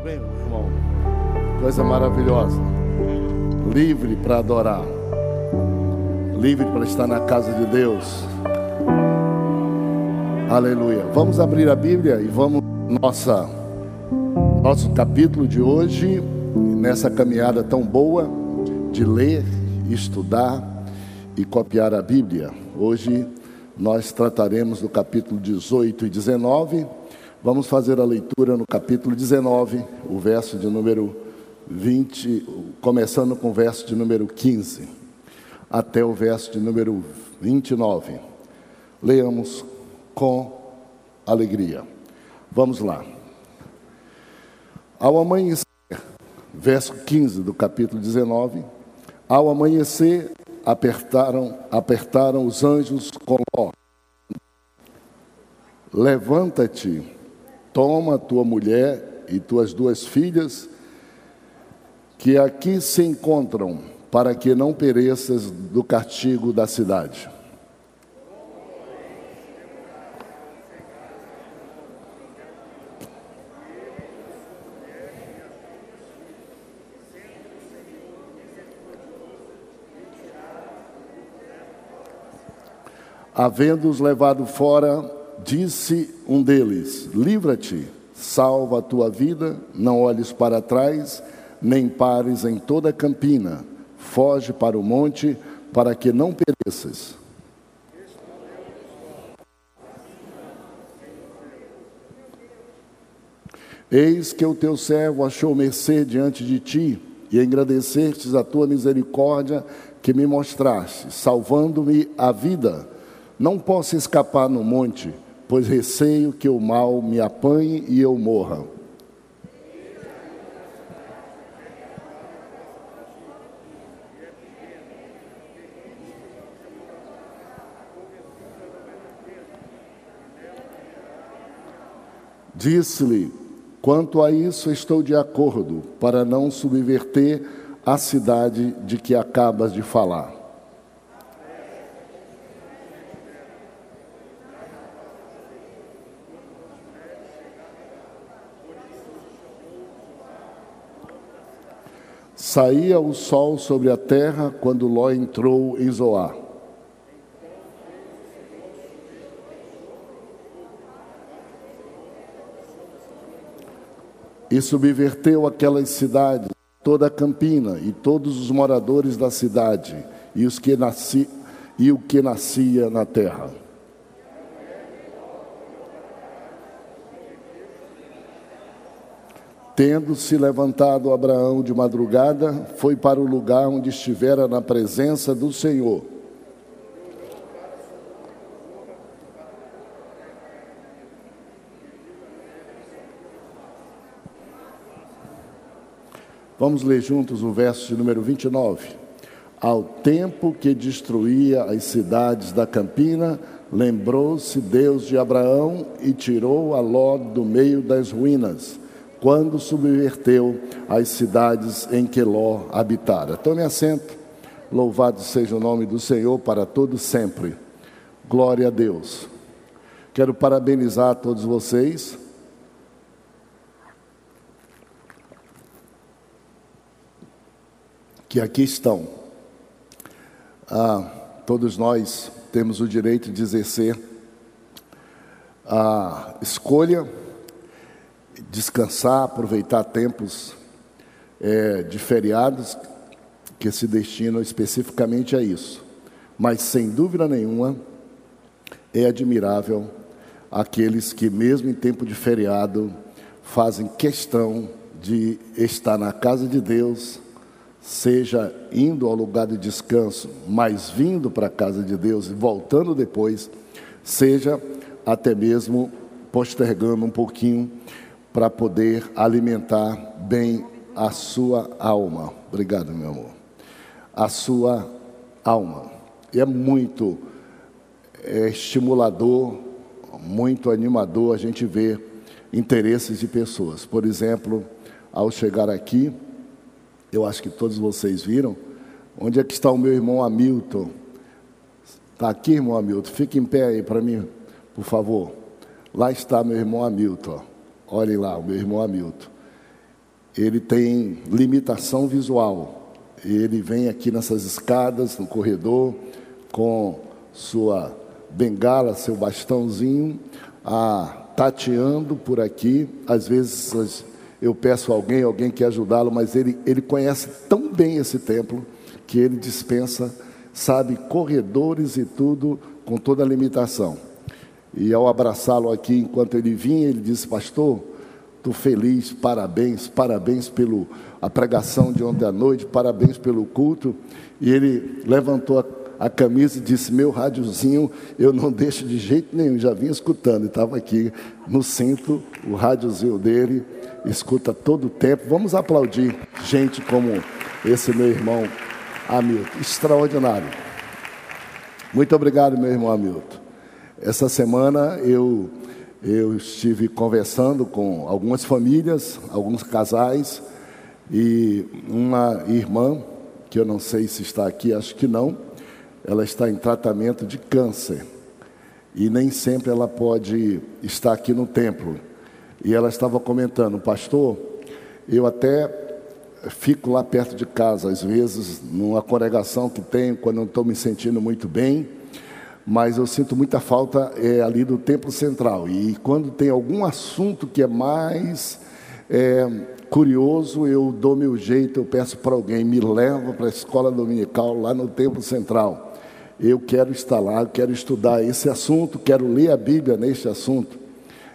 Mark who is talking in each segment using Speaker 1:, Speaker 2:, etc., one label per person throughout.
Speaker 1: Tudo bem, irmão? Coisa maravilhosa. Livre para adorar. Livre para estar na casa de Deus. Aleluia. Vamos abrir a Bíblia e vamos nossa nosso capítulo de hoje, nessa caminhada tão boa de ler, estudar e copiar a Bíblia. Hoje nós trataremos do capítulo 18 e 19 Vamos fazer a leitura no capítulo 19, o verso de número 20, começando com o verso de número 15, até o verso de número 29. Leamos com alegria. Vamos lá. Ao amanhecer, verso 15 do capítulo 19, ao amanhecer, apertaram, apertaram os anjos com. Levanta-te Toma tua mulher e tuas duas filhas, que aqui se encontram, para que não pereças do castigo da cidade. Havendo-os levado fora, Disse um deles: Livra-te, salva a tua vida, não olhes para trás, nem pares em toda a campina, foge para o monte, para que não pereças. Eis que o teu servo achou mercê diante de ti, e engrandecestes a tua misericórdia que me mostraste, salvando-me a vida. Não posso escapar no monte, pois receio que o mal me apanhe e eu morra. Disse-lhe: Quanto a isso, estou de acordo, para não subverter a cidade de que acabas de falar. Saía o sol sobre a terra quando Ló entrou em Zoar. E subverteu aquelas cidades, toda a campina e todos os moradores da cidade e, os que nasci, e o que nascia na terra. Tendo se levantado Abraão de madrugada, foi para o lugar onde estivera na presença do Senhor. Vamos ler juntos o verso de número 29. Ao tempo que destruía as cidades da campina, lembrou-se Deus de Abraão e tirou a Ló do meio das ruínas quando subverteu as cidades em que Ló habitara. Tome assento. Louvado seja o nome do Senhor para todo sempre. Glória a Deus. Quero parabenizar a todos vocês. Que aqui estão. Ah, todos nós temos o direito de exercer a escolha descansar, aproveitar tempos é, de feriados que se destinam especificamente a isso. Mas, sem dúvida nenhuma, é admirável aqueles que, mesmo em tempo de feriado, fazem questão de estar na casa de Deus, seja indo ao lugar de descanso, mas vindo para a casa de Deus e voltando depois, seja até mesmo postergando um pouquinho para poder alimentar bem a sua alma. Obrigado, meu amor. A sua alma. E é muito é, estimulador, muito animador a gente ver interesses de pessoas. Por exemplo, ao chegar aqui, eu acho que todos vocês viram, onde é que está o meu irmão Hamilton? Está aqui, irmão Hamilton? Fique em pé aí para mim, por favor. Lá está meu irmão Hamilton. Olhem lá, o meu irmão Hamilton. ele tem limitação visual. Ele vem aqui nessas escadas, no corredor, com sua bengala, seu bastãozinho, a, tateando por aqui. Às vezes eu peço a alguém, alguém quer ajudá-lo, mas ele, ele conhece tão bem esse templo que ele dispensa, sabe, corredores e tudo, com toda a limitação. E ao abraçá-lo aqui, enquanto ele vinha, ele disse: Pastor, estou feliz, parabéns, parabéns pela pregação de ontem à noite, parabéns pelo culto. E ele levantou a a camisa e disse: Meu rádiozinho eu não deixo de jeito nenhum. Já vinha escutando, estava aqui no cinto, o rádiozinho dele, escuta todo o tempo. Vamos aplaudir gente como esse meu irmão Hamilton, extraordinário. Muito obrigado, meu irmão Hamilton. Essa semana eu, eu estive conversando com algumas famílias, alguns casais, e uma irmã, que eu não sei se está aqui, acho que não, ela está em tratamento de câncer e nem sempre ela pode estar aqui no templo. E ela estava comentando, pastor, eu até fico lá perto de casa, às vezes, numa congregação que tenho, quando não estou me sentindo muito bem, mas eu sinto muita falta é, ali do templo central. E quando tem algum assunto que é mais é, curioso, eu dou meu jeito, eu peço para alguém, me leva para a escola dominical lá no templo central eu quero estar lá, quero estudar esse assunto, quero ler a Bíblia neste assunto.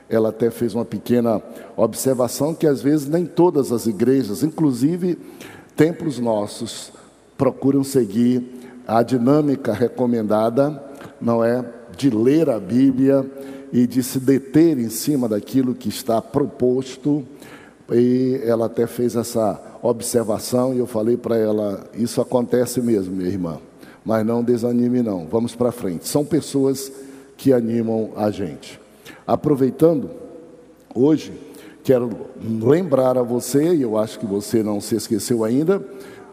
Speaker 1: Ela até fez uma pequena observação que às vezes nem todas as igrejas, inclusive templos nossos, procuram seguir a dinâmica recomendada, não é, de ler a Bíblia e de se deter em cima daquilo que está proposto. E ela até fez essa observação e eu falei para ela: isso acontece mesmo, minha irmã mas não desanime não. Vamos para frente. São pessoas que animam a gente. Aproveitando, hoje quero lembrar a você, e eu acho que você não se esqueceu ainda,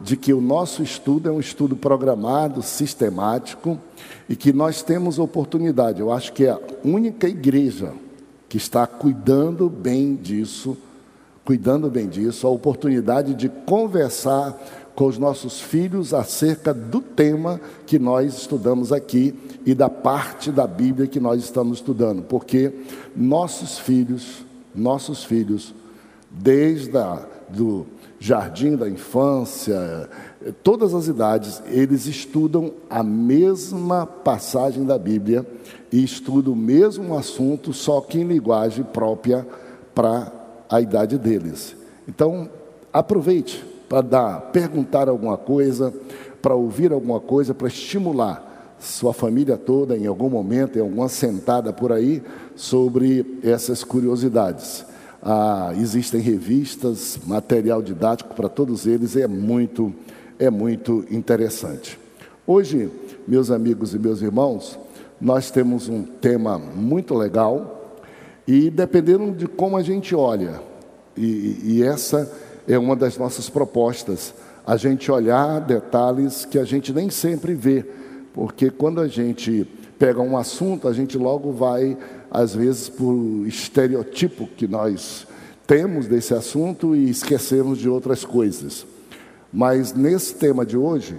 Speaker 1: de que o nosso estudo é um estudo programado, sistemático, e que nós temos oportunidade. Eu acho que é a única igreja que está cuidando bem disso, cuidando bem disso, a oportunidade de conversar com os nossos filhos acerca do tema que nós estudamos aqui e da parte da Bíblia que nós estamos estudando, porque nossos filhos, nossos filhos, desde a, do jardim da infância, todas as idades, eles estudam a mesma passagem da Bíblia e estudam o mesmo assunto, só que em linguagem própria para a idade deles. Então, aproveite para dar, perguntar alguma coisa, para ouvir alguma coisa, para estimular sua família toda em algum momento, em alguma sentada por aí, sobre essas curiosidades. Ah, existem revistas, material didático para todos eles, é muito, é muito interessante. Hoje, meus amigos e meus irmãos, nós temos um tema muito legal e dependendo de como a gente olha, e, e essa é uma das nossas propostas, a gente olhar detalhes que a gente nem sempre vê, porque quando a gente pega um assunto, a gente logo vai, às vezes, por estereotipo que nós temos desse assunto e esquecemos de outras coisas. Mas nesse tema de hoje,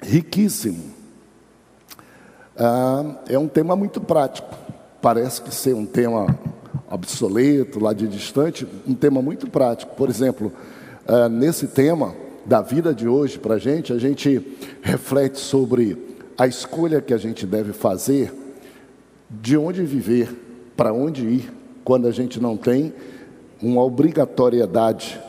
Speaker 1: riquíssimo, ah, é um tema muito prático. Parece que ser um tema obsoleto, lá de distante, um tema muito prático. Por exemplo, uh, nesse tema da vida de hoje para a gente, a gente reflete sobre a escolha que a gente deve fazer de onde viver, para onde ir, quando a gente não tem uma obrigatoriedade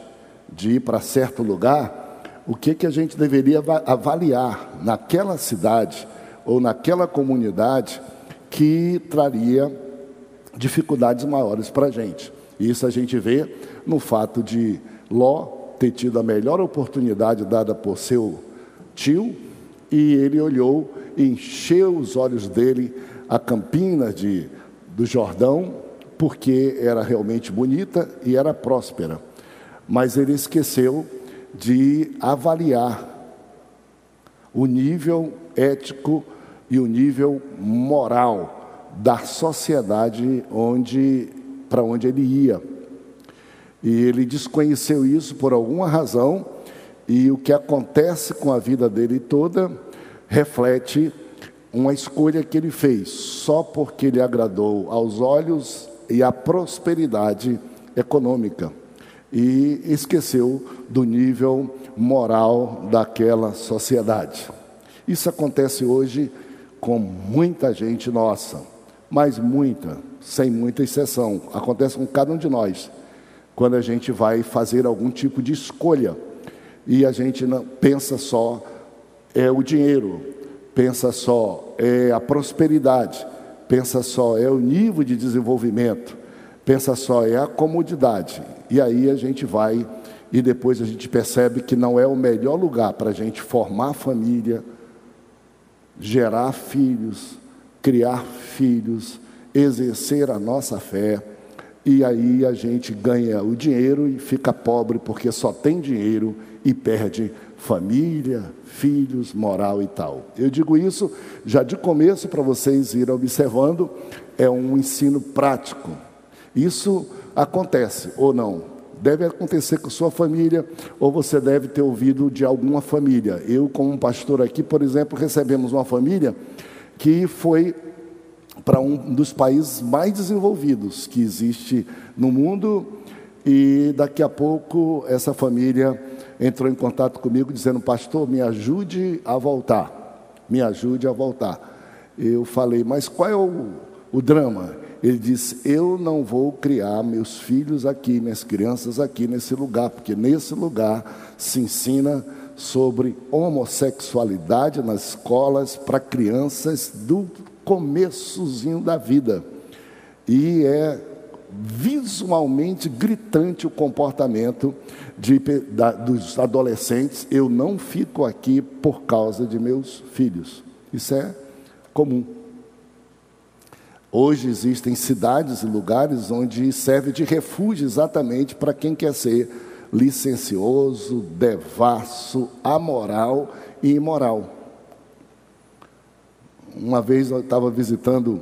Speaker 1: de ir para certo lugar, o que, que a gente deveria avaliar naquela cidade ou naquela comunidade que traria dificuldades maiores para a gente. Isso a gente vê no fato de Ló ter tido a melhor oportunidade dada por seu tio, e ele olhou e encheu os olhos dele a campina de, do Jordão, porque era realmente bonita e era próspera. Mas ele esqueceu de avaliar o nível ético e o nível moral da sociedade onde para onde ele ia. E ele desconheceu isso por alguma razão, e o que acontece com a vida dele toda reflete uma escolha que ele fez, só porque ele agradou aos olhos e à prosperidade econômica. E esqueceu do nível moral daquela sociedade. Isso acontece hoje com muita gente nossa, mas muita, sem muita exceção. Acontece com cada um de nós, quando a gente vai fazer algum tipo de escolha e a gente não pensa só é o dinheiro, pensa só é a prosperidade, pensa só é o nível de desenvolvimento, pensa só é a comodidade. E aí a gente vai e depois a gente percebe que não é o melhor lugar para a gente formar família, gerar filhos, criar filhos, exercer a nossa fé. E aí a gente ganha o dinheiro e fica pobre porque só tem dinheiro e perde família, filhos, moral e tal. Eu digo isso já de começo para vocês irem observando, é um ensino prático. Isso acontece ou não? deve acontecer com sua família, ou você deve ter ouvido de alguma família. Eu, como pastor aqui, por exemplo, recebemos uma família que foi para um dos países mais desenvolvidos que existe no mundo, e daqui a pouco essa família entrou em contato comigo dizendo: Pastor, me ajude a voltar, me ajude a voltar. Eu falei: Mas qual é o, o drama? Ele disse: Eu não vou criar meus filhos aqui, minhas crianças aqui nesse lugar, porque nesse lugar se ensina sobre homossexualidade nas escolas para crianças do começozinho da vida. E é visualmente gritante o comportamento de, da, dos adolescentes. Eu não fico aqui por causa de meus filhos. Isso é comum. Hoje existem cidades e lugares onde serve de refúgio exatamente para quem quer ser licencioso, devasso, amoral e imoral. Uma vez eu estava visitando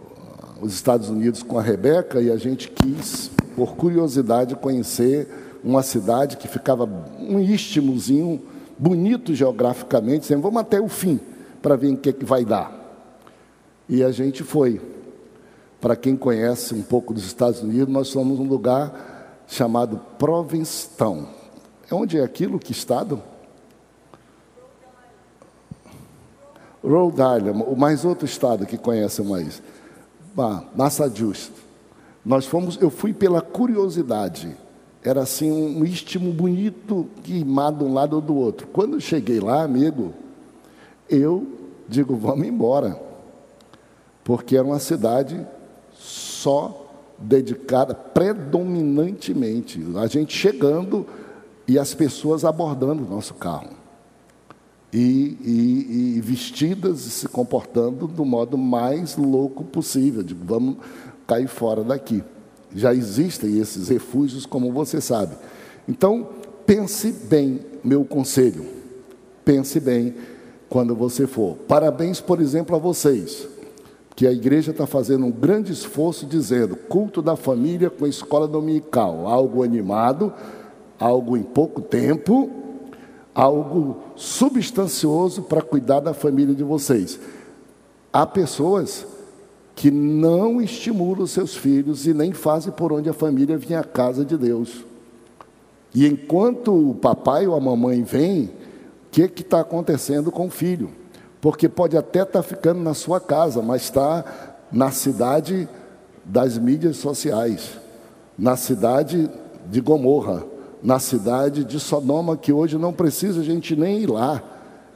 Speaker 1: uh, os Estados Unidos com a Rebeca e a gente quis, por curiosidade, conhecer uma cidade que ficava um istmozinho bonito geograficamente, dizendo, vamos até o fim para ver em que, que vai dar. E a gente foi. Para quem conhece um pouco dos Estados Unidos, nós somos um lugar chamado Provincetown. É onde é aquilo? Que estado? Rhode Island, o mais outro estado que conhece mais. Massachusetts. Nós fomos, eu fui pela curiosidade. Era assim um istmo bonito, queimado de um lado ou do outro. Quando cheguei lá, amigo, eu digo, vamos embora. Porque era uma cidade só dedicada predominantemente, a gente chegando e as pessoas abordando o nosso carro. E, e, e, vestidas e se comportando do modo mais louco possível. Digo, vamos cair fora daqui. Já existem esses refúgios, como você sabe. Então, pense bem, meu conselho. Pense bem quando você for. Parabéns, por exemplo, a vocês que a igreja está fazendo um grande esforço dizendo culto da família com escola dominical, algo animado, algo em pouco tempo, algo substancioso para cuidar da família de vocês. Há pessoas que não estimulam seus filhos e nem fazem por onde a família vem à casa de Deus. E enquanto o papai ou a mamãe vem, o que está acontecendo com o filho? porque pode até estar tá ficando na sua casa, mas está na cidade das mídias sociais, na cidade de Gomorra, na cidade de Sodoma, que hoje não precisa a gente nem ir lá.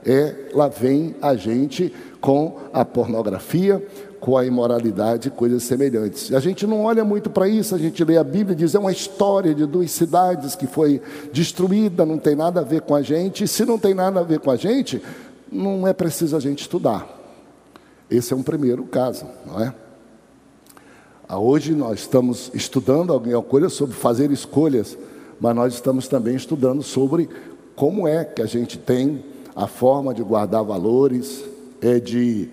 Speaker 1: É, lá vem a gente com a pornografia, com a imoralidade, coisas semelhantes. A gente não olha muito para isso, a gente lê a Bíblia e diz é uma história de duas cidades que foi destruída, não tem nada a ver com a gente. E se não tem nada a ver com a gente, não é preciso a gente estudar. Esse é um primeiro caso, não é? Ah, hoje nós estamos estudando alguma coisa sobre fazer escolhas, mas nós estamos também estudando sobre como é que a gente tem a forma de guardar valores, é de,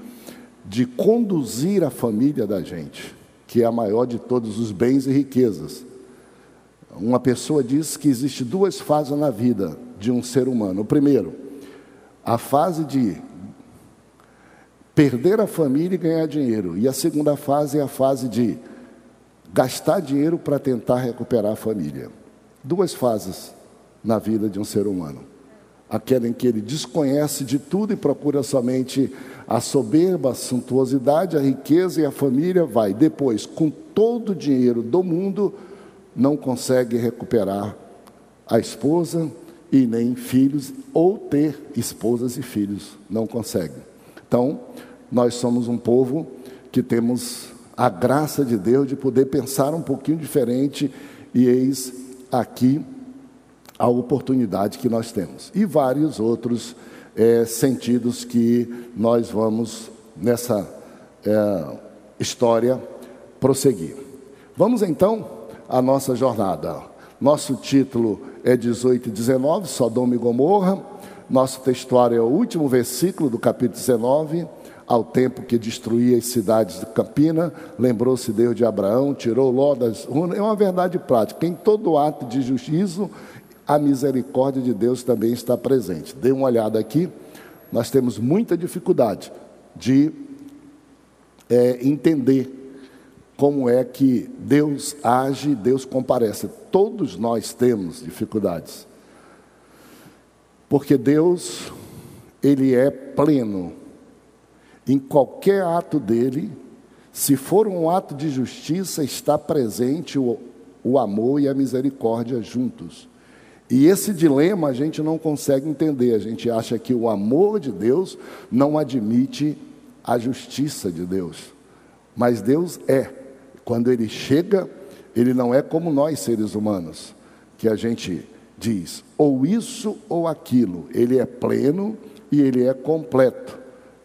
Speaker 1: de conduzir a família da gente, que é a maior de todos os bens e riquezas. uma pessoa diz que existe duas fases na vida de um ser humano. O primeiro, a fase de perder a família e ganhar dinheiro. E a segunda fase é a fase de gastar dinheiro para tentar recuperar a família. Duas fases na vida de um ser humano. Aquela em que ele desconhece de tudo e procura somente a soberba, a suntuosidade, a riqueza e a família, vai. Depois, com todo o dinheiro do mundo, não consegue recuperar a esposa e nem filhos, ou ter esposas e filhos. Não consegue. Então, nós somos um povo que temos a graça de Deus de poder pensar um pouquinho diferente, e eis aqui a oportunidade que nós temos. E vários outros é, sentidos que nós vamos nessa é, história prosseguir. Vamos então à nossa jornada. Nosso título é 18 e 19, Sodoma e Gomorra. Nosso textuário é o último versículo do capítulo 19 ao tempo que destruía as cidades de Campina, lembrou-se Deus de Abraão, tirou Ló das runas. É uma verdade prática. Em todo ato de juízo, a misericórdia de Deus também está presente. Dê uma olhada aqui. Nós temos muita dificuldade de é, entender como é que Deus age, Deus comparece. Todos nós temos dificuldades. Porque Deus, Ele é pleno, em qualquer ato dele, se for um ato de justiça, está presente o, o amor e a misericórdia juntos. E esse dilema a gente não consegue entender. A gente acha que o amor de Deus não admite a justiça de Deus. Mas Deus é. Quando ele chega, ele não é como nós seres humanos, que a gente diz ou isso ou aquilo. Ele é pleno e ele é completo.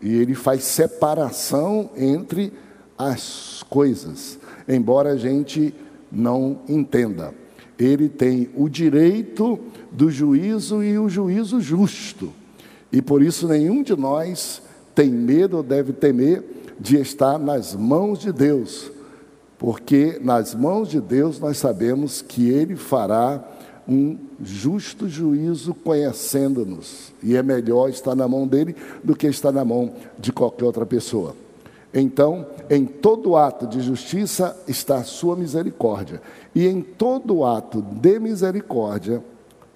Speaker 1: E ele faz separação entre as coisas, embora a gente não entenda. Ele tem o direito do juízo e o juízo justo. E por isso nenhum de nós tem medo ou deve temer de estar nas mãos de Deus, porque nas mãos de Deus nós sabemos que Ele fará um justo juízo conhecendo-nos. E é melhor estar na mão dele do que estar na mão de qualquer outra pessoa. Então, em todo ato de justiça está a sua misericórdia. E em todo ato de misericórdia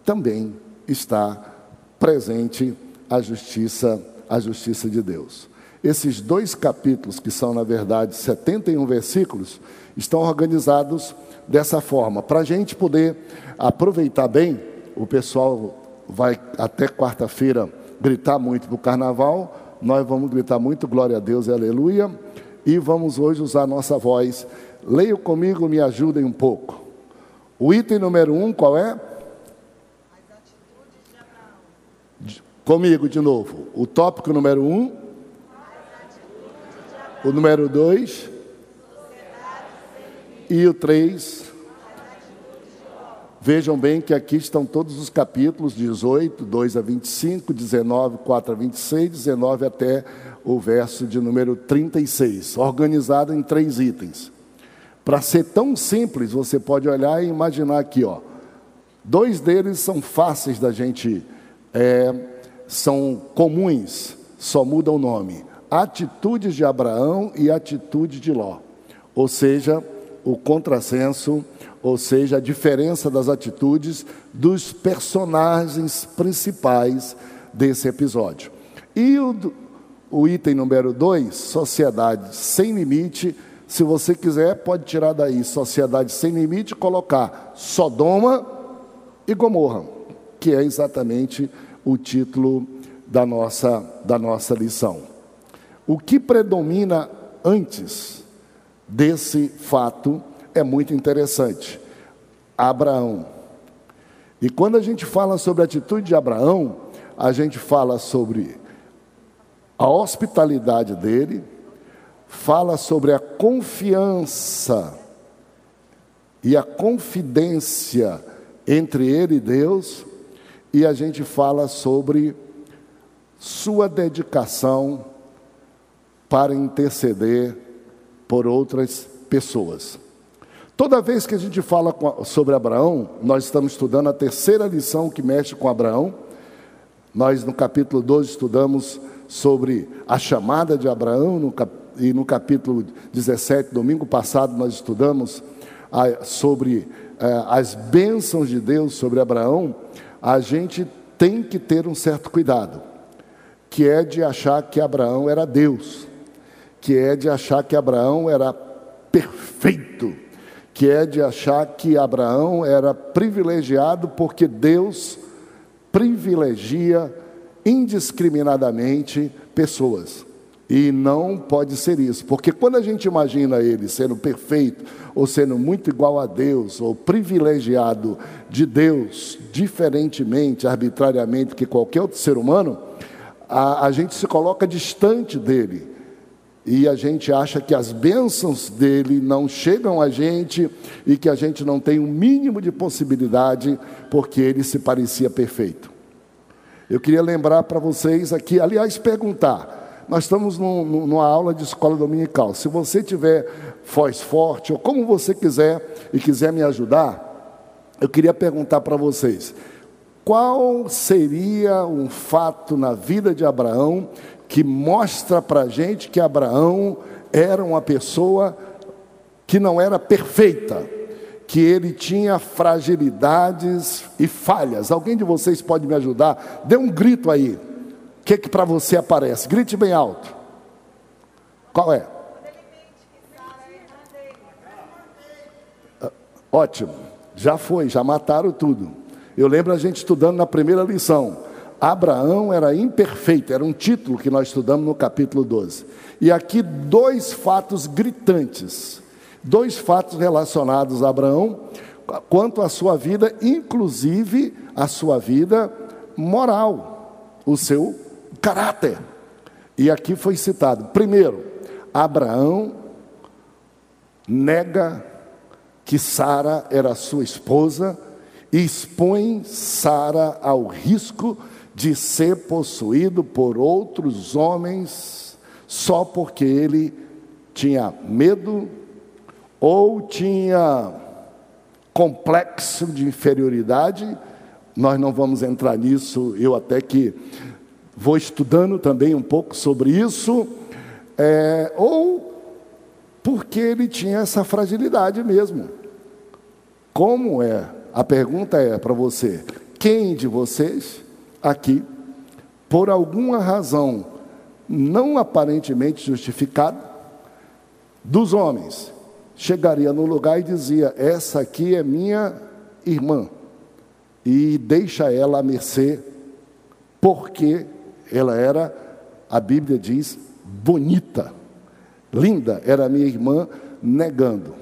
Speaker 1: também está presente a justiça, a justiça de Deus. Esses dois capítulos, que são na verdade 71 versículos, estão organizados dessa forma, para a gente poder aproveitar bem. O pessoal vai até quarta-feira gritar muito no carnaval, nós vamos gritar muito glória a Deus e aleluia, e vamos hoje usar nossa voz. Leia comigo, me ajudem um pouco. O item número um, qual é? Comigo de novo. O tópico número um. O número dois. E o três. Vejam bem que aqui estão todos os capítulos, 18, 2 a 25, 19, 4 a 26, 19 até o verso de número 36, organizado em três itens. Para ser tão simples, você pode olhar e imaginar aqui, ó. Dois deles são fáceis da gente, é, são comuns, só muda o nome. Atitudes de Abraão e atitude de Ló. Ou seja, o contrassenso ou seja, a diferença das atitudes dos personagens principais desse episódio. E o, o item número dois, sociedade sem limite. Se você quiser, pode tirar daí sociedade sem limite e colocar Sodoma e Gomorra, que é exatamente o título da nossa, da nossa lição. O que predomina antes desse fato é muito interessante. Abraão. E quando a gente fala sobre a atitude de Abraão, a gente fala sobre a hospitalidade dele, fala sobre a confiança e a confidência entre ele e Deus, e a gente fala sobre sua dedicação para interceder por outras pessoas. Toda vez que a gente fala sobre Abraão, nós estamos estudando a terceira lição que mexe com Abraão. Nós, no capítulo 12, estudamos sobre a chamada de Abraão, e no capítulo 17, domingo passado, nós estudamos sobre eh, as bênçãos de Deus sobre Abraão. A gente tem que ter um certo cuidado, que é de achar que Abraão era Deus, que é de achar que Abraão era perfeito que é de achar que Abraão era privilegiado porque Deus privilegia indiscriminadamente pessoas. E não pode ser isso, porque quando a gente imagina ele sendo perfeito, ou sendo muito igual a Deus, ou privilegiado de Deus, diferentemente, arbitrariamente que qualquer outro ser humano, a, a gente se coloca distante dele e a gente acha que as bênçãos dele não chegam a gente e que a gente não tem o um mínimo de possibilidade porque ele se parecia perfeito. Eu queria lembrar para vocês aqui, aliás, perguntar. Nós estamos num, numa aula de escola dominical. Se você tiver voz forte ou como você quiser e quiser me ajudar, eu queria perguntar para vocês: qual seria um fato na vida de Abraão que mostra para a gente que Abraão era uma pessoa que não era perfeita, que ele tinha fragilidades e falhas. Alguém de vocês pode me ajudar? Dê um grito aí. O que, que para você aparece? Grite bem alto. Qual é? Ótimo, já foi, já mataram tudo. Eu lembro a gente estudando na primeira lição. Abraão era imperfeito, era um título que nós estudamos no capítulo 12. E aqui dois fatos gritantes, dois fatos relacionados a Abraão quanto à sua vida, inclusive a sua vida moral, o seu caráter. E aqui foi citado: primeiro, Abraão nega que Sara era sua esposa e expõe Sara ao risco de ser possuído por outros homens só porque ele tinha medo ou tinha complexo de inferioridade. Nós não vamos entrar nisso, eu até que vou estudando também um pouco sobre isso, é, ou porque ele tinha essa fragilidade mesmo. Como é? A pergunta é para você: quem de vocês aqui, por alguma razão não aparentemente justificada, dos homens, chegaria no lugar e dizia: Essa aqui é minha irmã, e deixa ela a mercê, porque ela era, a Bíblia diz, bonita, linda, era minha irmã, negando.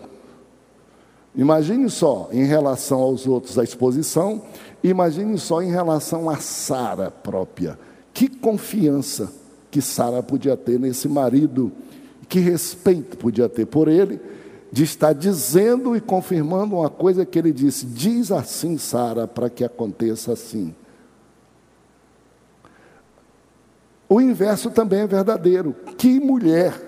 Speaker 1: Imagine só, em relação aos outros, a exposição, Imagine só em relação a Sara própria. Que confiança que Sara podia ter nesse marido, que respeito podia ter por ele, de estar dizendo e confirmando uma coisa que ele disse: diz assim, Sara, para que aconteça assim. O inverso também é verdadeiro. Que mulher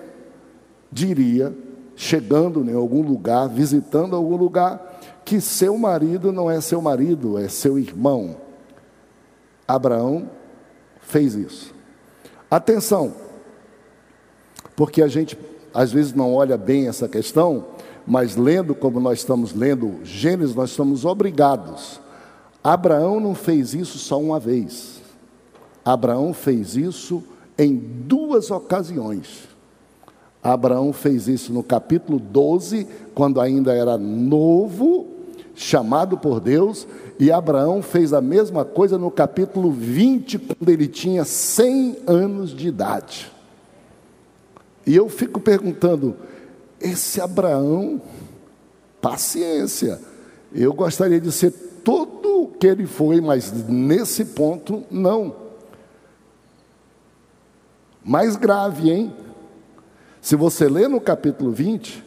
Speaker 1: diria, chegando em algum lugar, visitando algum lugar, que seu marido não é seu marido, é seu irmão. Abraão fez isso. Atenção, porque a gente às vezes não olha bem essa questão, mas lendo como nós estamos lendo Gênesis, nós estamos obrigados. Abraão não fez isso só uma vez. Abraão fez isso em duas ocasiões. Abraão fez isso no capítulo 12, quando ainda era novo, chamado por Deus, e Abraão fez a mesma coisa no capítulo 20, quando ele tinha 100 anos de idade. E eu fico perguntando, esse Abraão, paciência, eu gostaria de ser tudo o que ele foi, mas nesse ponto, não. Mais grave, hein? Se você ler no capítulo 20,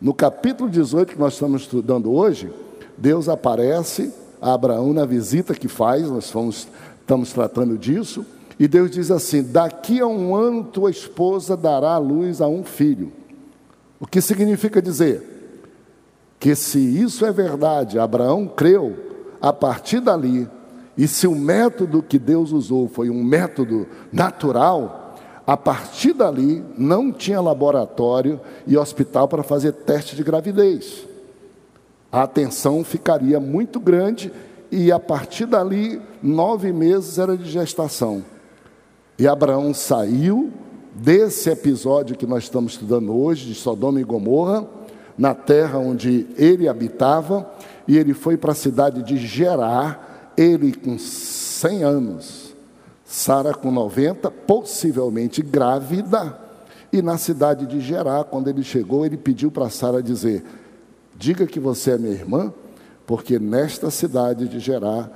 Speaker 1: no capítulo 18 que nós estamos estudando hoje, Deus aparece a Abraão na visita que faz, nós fomos, estamos tratando disso, e Deus diz assim: Daqui a um ano tua esposa dará à luz a um filho. O que significa dizer? que se isso é verdade, Abraão creu, a partir dali, e se o método que Deus usou foi um método natural, a partir dali não tinha laboratório e hospital para fazer teste de gravidez. A atenção ficaria muito grande e a partir dali, nove meses era de gestação. E Abraão saiu desse episódio que nós estamos estudando hoje, de Sodoma e Gomorra, na terra onde ele habitava, e ele foi para a cidade de Gerar, ele com 100 anos, Sara com 90, possivelmente grávida, e na cidade de Gerar, quando ele chegou, ele pediu para Sara dizer: Diga que você é minha irmã, porque nesta cidade de Gerar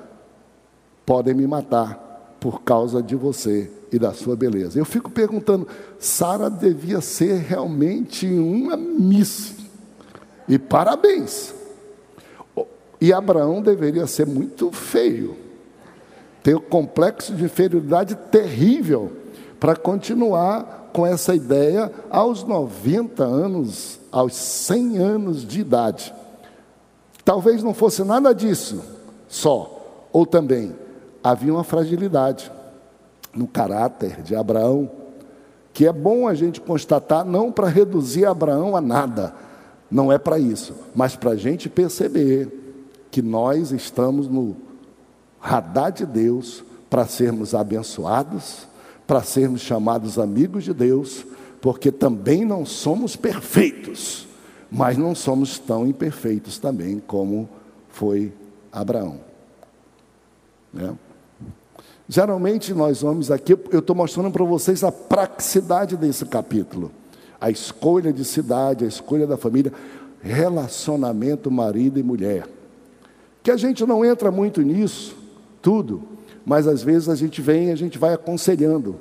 Speaker 1: podem me matar por causa de você e da sua beleza. Eu fico perguntando, Sara devia ser realmente uma miss. E parabéns. E Abraão deveria ser muito feio. Ter um complexo de inferioridade terrível para continuar com essa ideia aos 90 anos, aos 100 anos de idade. Talvez não fosse nada disso só, ou também havia uma fragilidade no caráter de Abraão, que é bom a gente constatar, não para reduzir Abraão a nada, não é para isso, mas para a gente perceber que nós estamos no radar de Deus para sermos abençoados, para sermos chamados amigos de Deus, porque também não somos perfeitos, mas não somos tão imperfeitos também como foi Abraão. Né? Geralmente nós vamos aqui, eu estou mostrando para vocês a praxicidade desse capítulo. A escolha de cidade, a escolha da família, relacionamento marido e mulher. Que a gente não entra muito nisso, tudo, mas às vezes a gente vem, a gente vai aconselhando.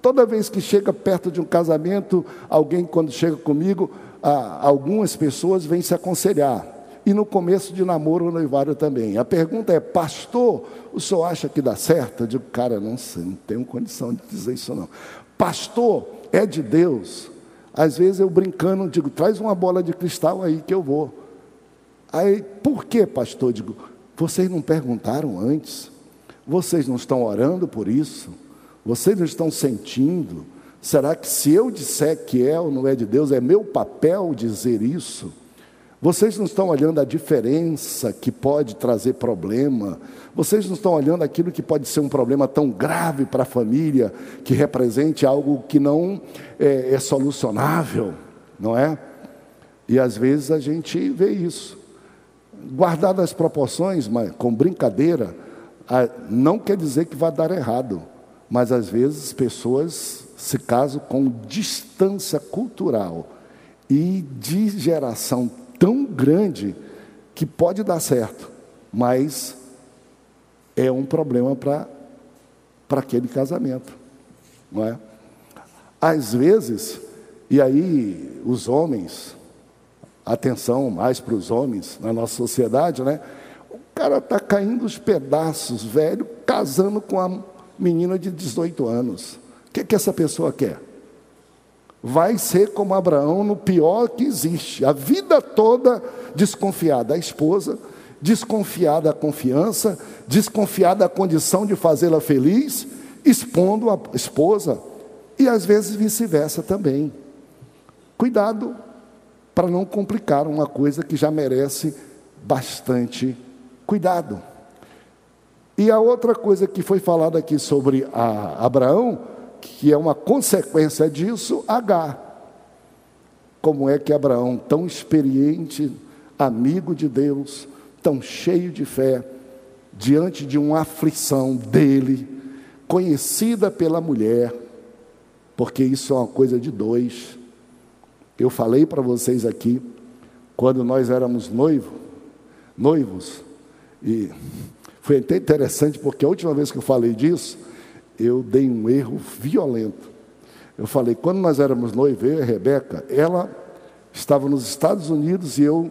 Speaker 1: Toda vez que chega perto de um casamento, alguém quando chega comigo, algumas pessoas vêm se aconselhar e no começo de namoro ou noivário também. A pergunta é, pastor, o senhor acha que dá certo? Eu digo, cara, não sei, não tenho condição de dizer isso não. Pastor, é de Deus? Às vezes eu brincando, digo, traz uma bola de cristal aí que eu vou. Aí, por que, pastor? Digo, vocês não perguntaram antes? Vocês não estão orando por isso? Vocês não estão sentindo? Será que se eu disser que é ou não é de Deus, é meu papel dizer isso? Vocês não estão olhando a diferença que pode trazer problema. Vocês não estão olhando aquilo que pode ser um problema tão grave para a família, que represente algo que não é, é solucionável, não é? E às vezes a gente vê isso. Guardadas as proporções, mas com brincadeira, não quer dizer que vai dar errado, mas às vezes pessoas se casam com distância cultural e de geração tão grande que pode dar certo, mas é um problema para aquele casamento, não é? Às vezes, e aí os homens, atenção mais para os homens na nossa sociedade, né? Cara está caindo os pedaços, velho, casando com a menina de 18 anos. O que, que essa pessoa quer? vai ser como Abraão no pior que existe, a vida toda desconfiada da esposa, desconfiada da confiança, desconfiada da condição de fazê-la feliz, expondo a esposa e às vezes vice-versa também. Cuidado para não complicar uma coisa que já merece bastante cuidado. E a outra coisa que foi falada aqui sobre Abraão que é uma consequência disso, H. Como é que Abraão, tão experiente, amigo de Deus, tão cheio de fé, diante de uma aflição dele, conhecida pela mulher, porque isso é uma coisa de dois. Eu falei para vocês aqui, quando nós éramos noivo, noivos, e foi até interessante, porque a última vez que eu falei disso, eu dei um erro violento. Eu falei, quando nós éramos noivos, eu e a Rebeca, ela estava nos Estados Unidos e eu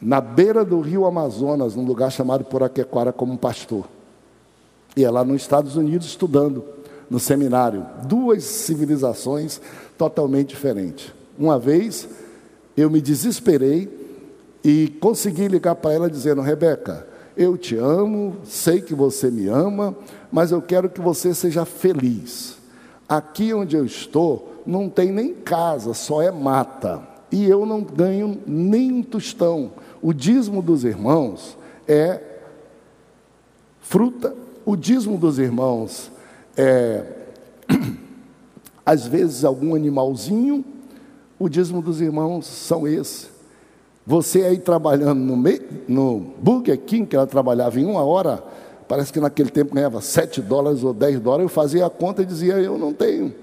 Speaker 1: na beira do rio Amazonas, num lugar chamado Poraquequara, como pastor. E ela nos Estados Unidos estudando no seminário. Duas civilizações totalmente diferentes. Uma vez eu me desesperei e consegui ligar para ela dizendo: Rebeca, eu te amo, sei que você me ama, mas eu quero que você seja feliz. Aqui onde eu estou, não tem nem casa, só é mata. E eu não ganho nem um tostão. O dízimo dos irmãos é fruta, o dízimo dos irmãos é, às vezes, algum animalzinho, o dízimo dos irmãos são esses. Você aí trabalhando no, no Burger King, que ela trabalhava em uma hora, parece que naquele tempo ganhava 7 dólares ou 10 dólares, eu fazia a conta e dizia, eu não tenho.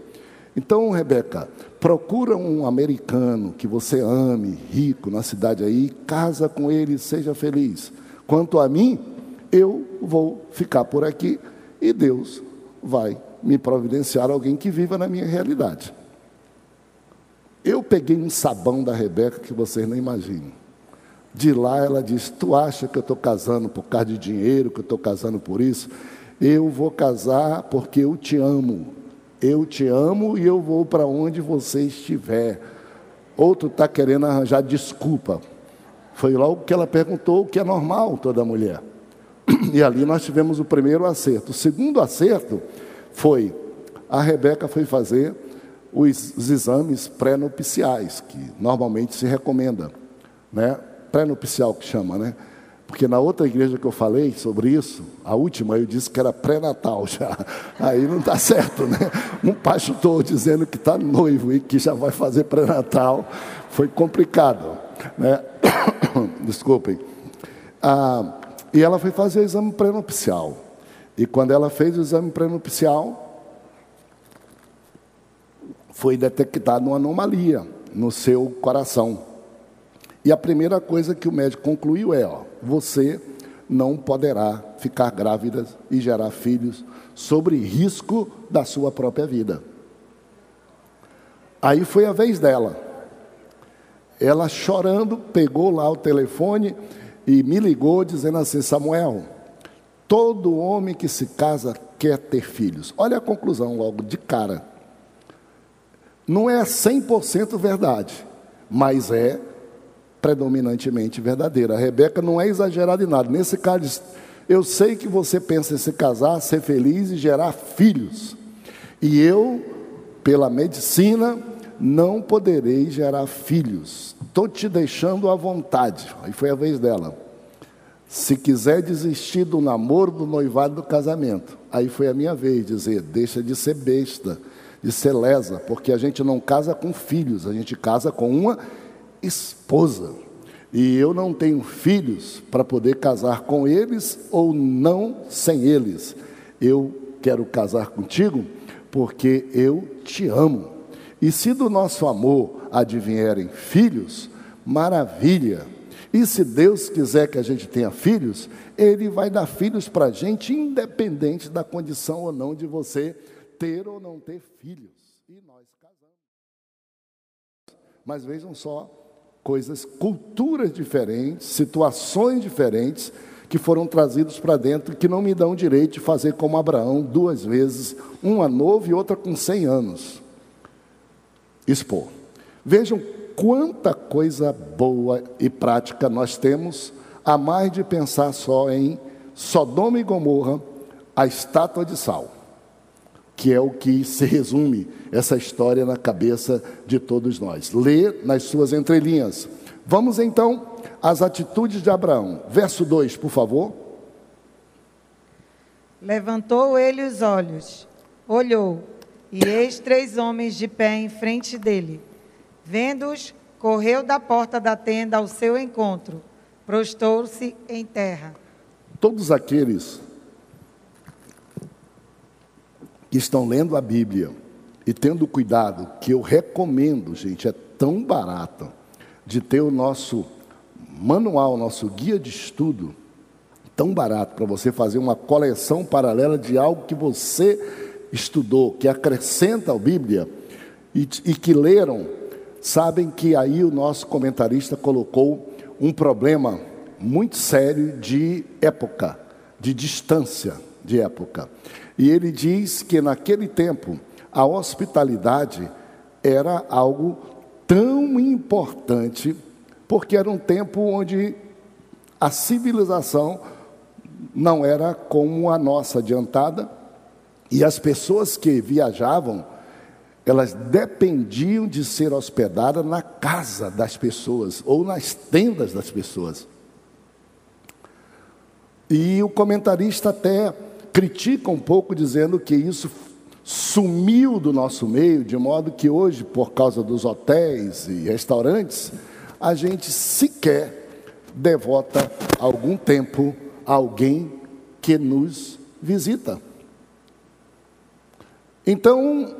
Speaker 1: Então, Rebeca, procura um americano que você ame, rico, na cidade aí, casa com ele, seja feliz. Quanto a mim, eu vou ficar por aqui e Deus vai me providenciar alguém que viva na minha realidade. Eu peguei um sabão da Rebeca que vocês não imaginam. De lá ela disse: Tu acha que eu estou casando por causa de dinheiro, que eu estou casando por isso? Eu vou casar porque eu te amo. Eu te amo e eu vou para onde você estiver. Outro está querendo arranjar desculpa. Foi logo que ela perguntou o que é normal toda mulher. E ali nós tivemos o primeiro acerto. O segundo acerto foi: a Rebeca foi fazer os, os exames pré-nupciais, que normalmente se recomenda, né? Pré-nupcial que chama, né? Porque na outra igreja que eu falei sobre isso, a última, eu disse que era pré-natal já. Aí não está certo, né? Um pastor dizendo que está noivo e que já vai fazer pré-natal. Foi complicado, né? Desculpem. Ah, e ela foi fazer o exame pré-nupcial. E quando ela fez o exame pré-nupcial, foi detectada uma anomalia no seu coração. E a primeira coisa que o médico concluiu é: ó, você não poderá ficar grávida e gerar filhos sobre risco da sua própria vida. Aí foi a vez dela. Ela chorando, pegou lá o telefone e me ligou dizendo assim: Samuel, todo homem que se casa quer ter filhos. Olha a conclusão logo de cara não é 100% verdade, mas é predominantemente verdadeira. A Rebeca não é exagerada em nada. Nesse caso, eu sei que você pensa em se casar, ser feliz e gerar filhos. E eu, pela medicina, não poderei gerar filhos. Estou te deixando à vontade. Aí foi a vez dela. Se quiser desistir do namoro, do noivado, do casamento. Aí foi a minha vez dizer: deixa de ser besta de ser lesa, porque a gente não casa com filhos, a gente casa com uma esposa. E eu não tenho filhos para poder casar com eles ou não sem eles. Eu quero casar contigo porque eu te amo. E se do nosso amor advierem filhos, maravilha. E se Deus quiser que a gente tenha filhos, Ele vai dar filhos para a gente, independente da condição ou não de você ter ou não ter filhos. E nós casamos. Mas vejam só, coisas, culturas diferentes, situações diferentes que foram trazidos para dentro que não me dão direito de fazer como Abraão duas vezes, uma novo e outra com 100 anos. Expor. Vejam quanta coisa boa e prática nós temos, a mais de pensar só em Sodoma e Gomorra, a estátua de sal que é o que se resume essa história na cabeça de todos nós. Lê nas suas entrelinhas. Vamos então às atitudes de Abraão. Verso 2, por favor.
Speaker 2: Levantou ele os olhos, olhou, e eis três homens de pé em frente dele. Vendo-os, correu da porta da tenda ao seu encontro, prostou-se em terra.
Speaker 1: Todos aqueles que estão lendo a Bíblia e tendo cuidado, que eu recomendo, gente, é tão barato, de ter o nosso manual, nosso guia de estudo, tão barato para você fazer uma coleção paralela de algo que você estudou, que acrescenta a Bíblia e, e que leram, sabem que aí o nosso comentarista colocou um problema muito sério de época, de distância de época. E ele diz que naquele tempo a hospitalidade era algo tão importante porque era um tempo onde a civilização não era como a nossa adiantada, e as pessoas que viajavam, elas dependiam de ser hospedadas na casa das pessoas ou nas tendas das pessoas. E o comentarista até critica um pouco, dizendo que isso sumiu do nosso meio, de modo que hoje, por causa dos hotéis e restaurantes, a gente sequer devota algum tempo a alguém que nos visita. Então,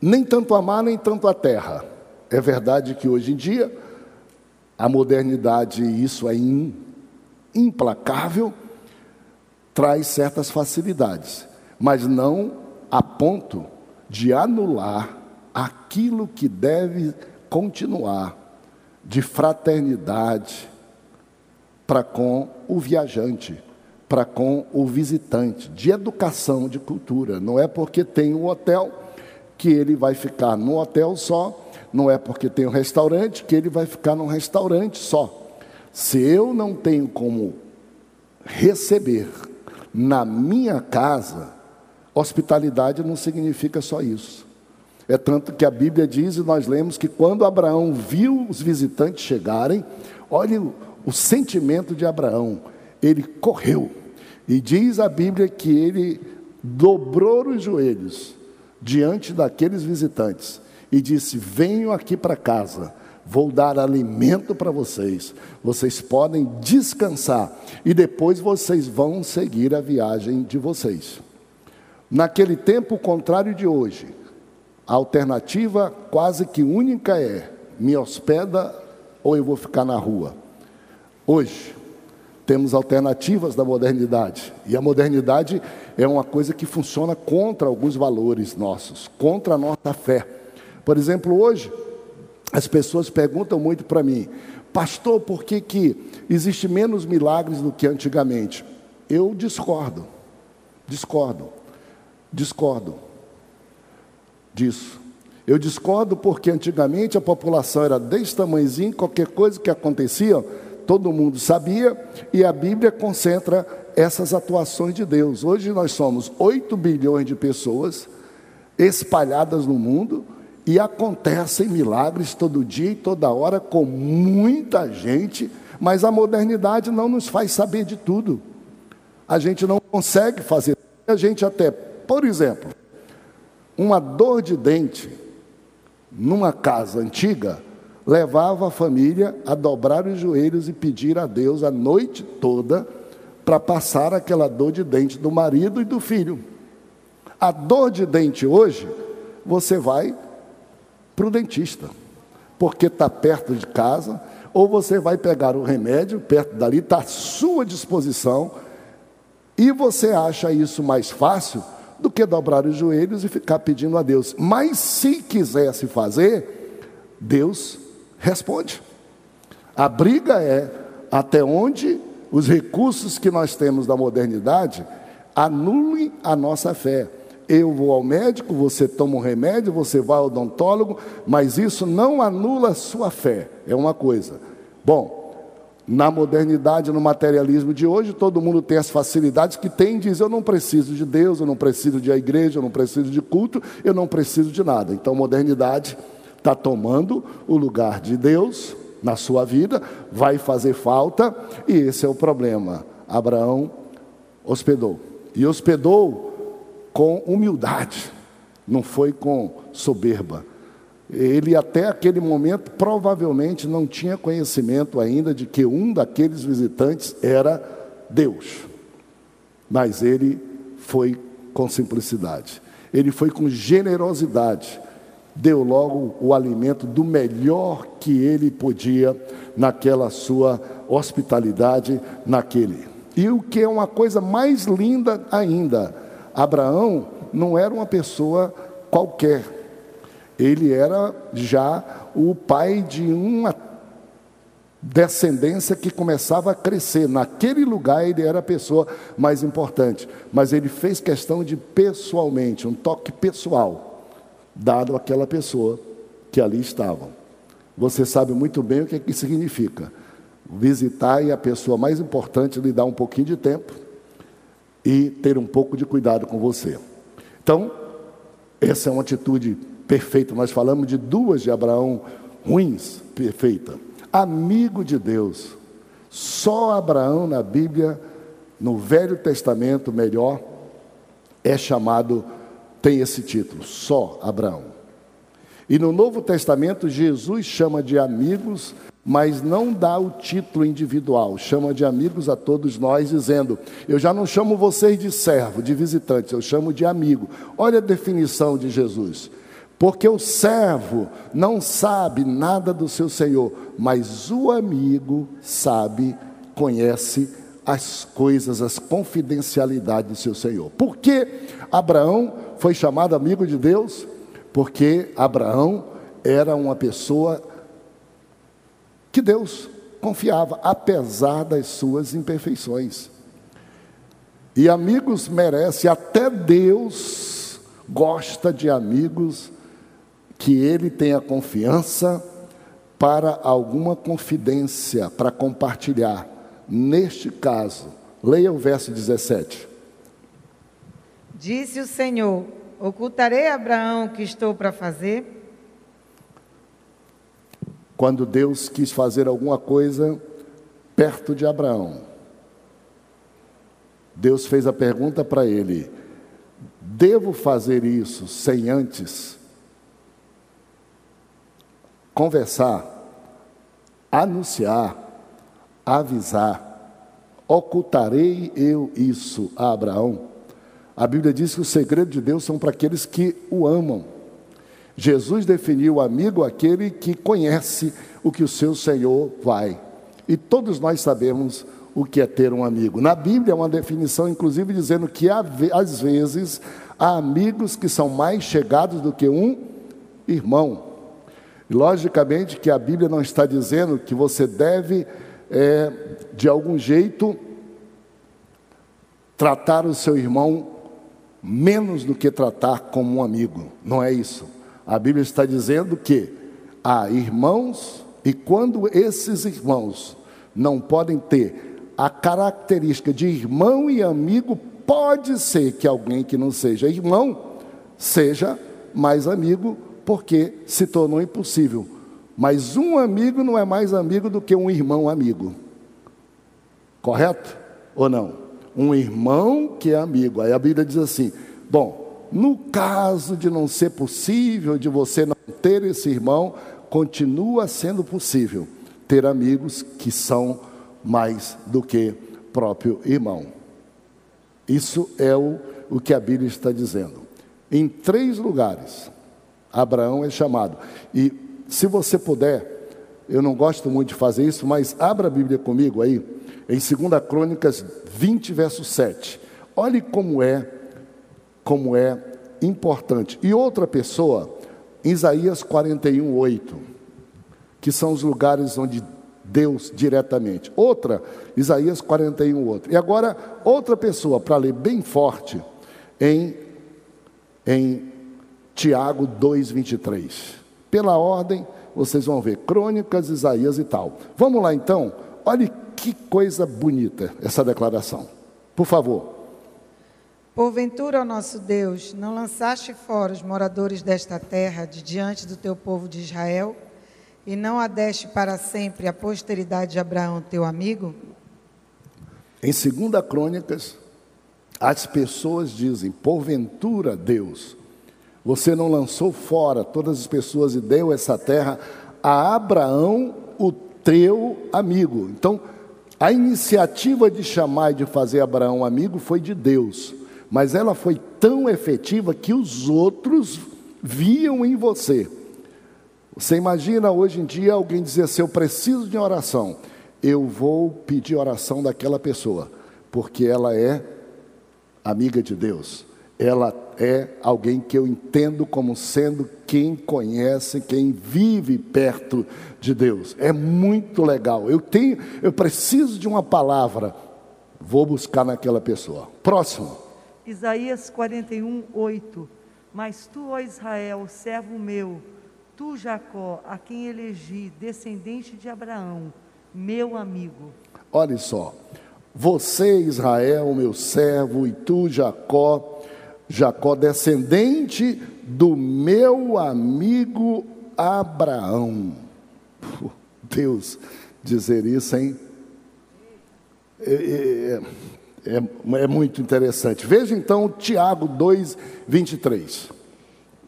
Speaker 1: nem tanto a mar, nem tanto a terra. É verdade que hoje em dia a modernidade, isso é implacável, traz certas facilidades, mas não a ponto de anular aquilo que deve continuar de fraternidade para com o viajante, para com o visitante, de educação, de cultura. Não é porque tem um hotel que ele vai ficar no hotel só, não é porque tem um restaurante que ele vai ficar num restaurante só. Se eu não tenho como receber na minha casa, Hospitalidade não significa só isso. É tanto que a Bíblia diz, e nós lemos, que quando Abraão viu os visitantes chegarem, olhe o, o sentimento de Abraão, ele correu. E diz a Bíblia que ele dobrou os joelhos diante daqueles visitantes e disse: Venham aqui para casa, vou dar alimento para vocês, vocês podem descansar e depois vocês vão seguir a viagem de vocês. Naquele tempo, o contrário de hoje, a alternativa quase que única é: me hospeda ou eu vou ficar na rua. Hoje, temos alternativas da modernidade, e a modernidade é uma coisa que funciona contra alguns valores nossos, contra a nossa fé. Por exemplo, hoje, as pessoas perguntam muito para mim, pastor, por que, que existe menos milagres do que antigamente? Eu discordo, discordo. Discordo disso. Eu discordo porque antigamente a população era desse tamanhozinho, qualquer coisa que acontecia, todo mundo sabia, e a Bíblia concentra essas atuações de Deus. Hoje nós somos 8 bilhões de pessoas espalhadas no mundo e acontecem milagres todo dia e toda hora com muita gente, mas a modernidade não nos faz saber de tudo. A gente não consegue fazer, a gente até por exemplo, uma dor de dente numa casa antiga levava a família a dobrar os joelhos e pedir a Deus a noite toda para passar aquela dor de dente do marido e do filho. A dor de dente hoje, você vai para o dentista, porque está perto de casa, ou você vai pegar o remédio perto dali, está à sua disposição, e você acha isso mais fácil do que dobrar os joelhos e ficar pedindo a Deus. Mas se quisesse fazer, Deus responde. A briga é até onde os recursos que nós temos da modernidade anulem a nossa fé. Eu vou ao médico, você toma um remédio, você vai ao odontólogo, mas isso não anula a sua fé. É uma coisa. Bom, na modernidade, no materialismo de hoje, todo mundo tem as facilidades que tem, diz: eu não preciso de Deus, eu não preciso de a igreja, eu não preciso de culto, eu não preciso de nada. Então, modernidade está tomando o lugar de Deus na sua vida, vai fazer falta, e esse é o problema. Abraão hospedou, e hospedou com humildade, não foi com soberba. Ele, até aquele momento, provavelmente não tinha conhecimento ainda de que um daqueles visitantes era Deus. Mas ele foi com simplicidade, ele foi com generosidade, deu logo o alimento do melhor que ele podia naquela sua hospitalidade, naquele. E o que é uma coisa mais linda ainda, Abraão não era uma pessoa qualquer, ele era já o pai de uma descendência que começava a crescer. Naquele lugar ele era a pessoa mais importante, mas ele fez questão de pessoalmente, um toque pessoal, dado àquela pessoa que ali estava. você sabe muito bem o que, é que significa. Visitar e a pessoa mais importante lhe dar um pouquinho de tempo e ter um pouco de cuidado com você. Então, essa é uma atitude perfeita. Nós falamos de duas de Abraão ruins, perfeita. Amigo de Deus. Só Abraão na Bíblia, no Velho Testamento, melhor, é chamado, tem esse título, só Abraão. E no Novo Testamento, Jesus chama de amigos, mas não dá o título individual, chama de amigos a todos nós, dizendo: Eu já não chamo vocês de servo, de visitante, eu chamo de amigo. Olha a definição de Jesus. Porque o servo não sabe nada do seu senhor, mas o amigo sabe, conhece as coisas, as confidencialidades do seu senhor. Por que Abraão foi chamado amigo de Deus? Porque Abraão era uma pessoa que Deus confiava, apesar das suas imperfeições. E amigos merece, até Deus gosta de amigos que ele tenha confiança para alguma confidência, para compartilhar. Neste caso, leia o verso 17.
Speaker 2: Disse o Senhor: Ocultarei a Abraão o que estou para fazer?
Speaker 1: Quando Deus quis fazer alguma coisa perto de Abraão, Deus fez a pergunta para ele: Devo fazer isso sem antes conversar, anunciar, avisar. Ocultarei eu isso a Abraão? A Bíblia diz que o segredo de Deus são para aqueles que o amam. Jesus definiu amigo aquele que conhece o que o seu Senhor vai. E todos nós sabemos o que é ter um amigo. Na Bíblia é uma definição, inclusive, dizendo que às vezes há amigos que são mais chegados do que um irmão. Logicamente que a Bíblia não está dizendo que você deve, é, de algum jeito, tratar o seu irmão menos do que tratar como um amigo. Não é isso. A Bíblia está dizendo que há irmãos, e quando esses irmãos não podem ter a característica de irmão e amigo, pode ser que alguém que não seja irmão seja mais amigo porque se tornou impossível. Mas um amigo não é mais amigo do que um irmão amigo. Correto ou não? Um irmão que é amigo. Aí a Bíblia diz assim: bom, no caso de não ser possível, de você não ter esse irmão, continua sendo possível ter amigos que são mais do que próprio irmão. Isso é o, o que a Bíblia está dizendo. Em três lugares, Abraão é chamado. E se você puder, eu não gosto muito de fazer isso, mas abra a Bíblia comigo aí, em 2 Crônicas 20, verso 7. Olhe como é, como é importante. E outra pessoa, Isaías 41, 8, que são os lugares onde Deus diretamente. Outra, Isaías 41, outro. E agora, outra pessoa, para ler bem forte, em, em Tiago 2,23. Pela ordem, vocês vão ver Crônicas, Isaías e tal. Vamos lá então? Olhe que coisa bonita essa declaração. Por favor.
Speaker 2: Porventura, ó nosso Deus, não lançaste fora os moradores desta terra de diante do teu povo de Israel, e não adeste para sempre a posteridade de Abraão, teu amigo?
Speaker 1: Em 2 Crônicas, as pessoas dizem: Porventura, Deus, você não lançou fora todas as pessoas e deu essa terra a Abraão, o teu amigo. Então, a iniciativa de chamar e de fazer Abraão amigo foi de Deus, mas ela foi tão efetiva que os outros viam em você. Você imagina hoje em dia alguém dizer assim: Eu preciso de oração. Eu vou pedir oração daquela pessoa, porque ela é amiga de Deus ela é alguém que eu entendo como sendo quem conhece, quem vive perto de Deus. É muito legal. Eu tenho, eu preciso de uma palavra, vou buscar naquela pessoa. Próximo.
Speaker 3: Isaías 41, 8. Mas tu, ó Israel, servo meu, Tu, Jacó, a quem elegi, descendente de Abraão, meu amigo.
Speaker 1: Olha só. Você, Israel, meu servo, e tu, Jacó, Jacó, descendente do meu amigo Abraão. Deus dizer isso, hein? É, é, é, é muito interessante. Veja então Tiago 2, 23.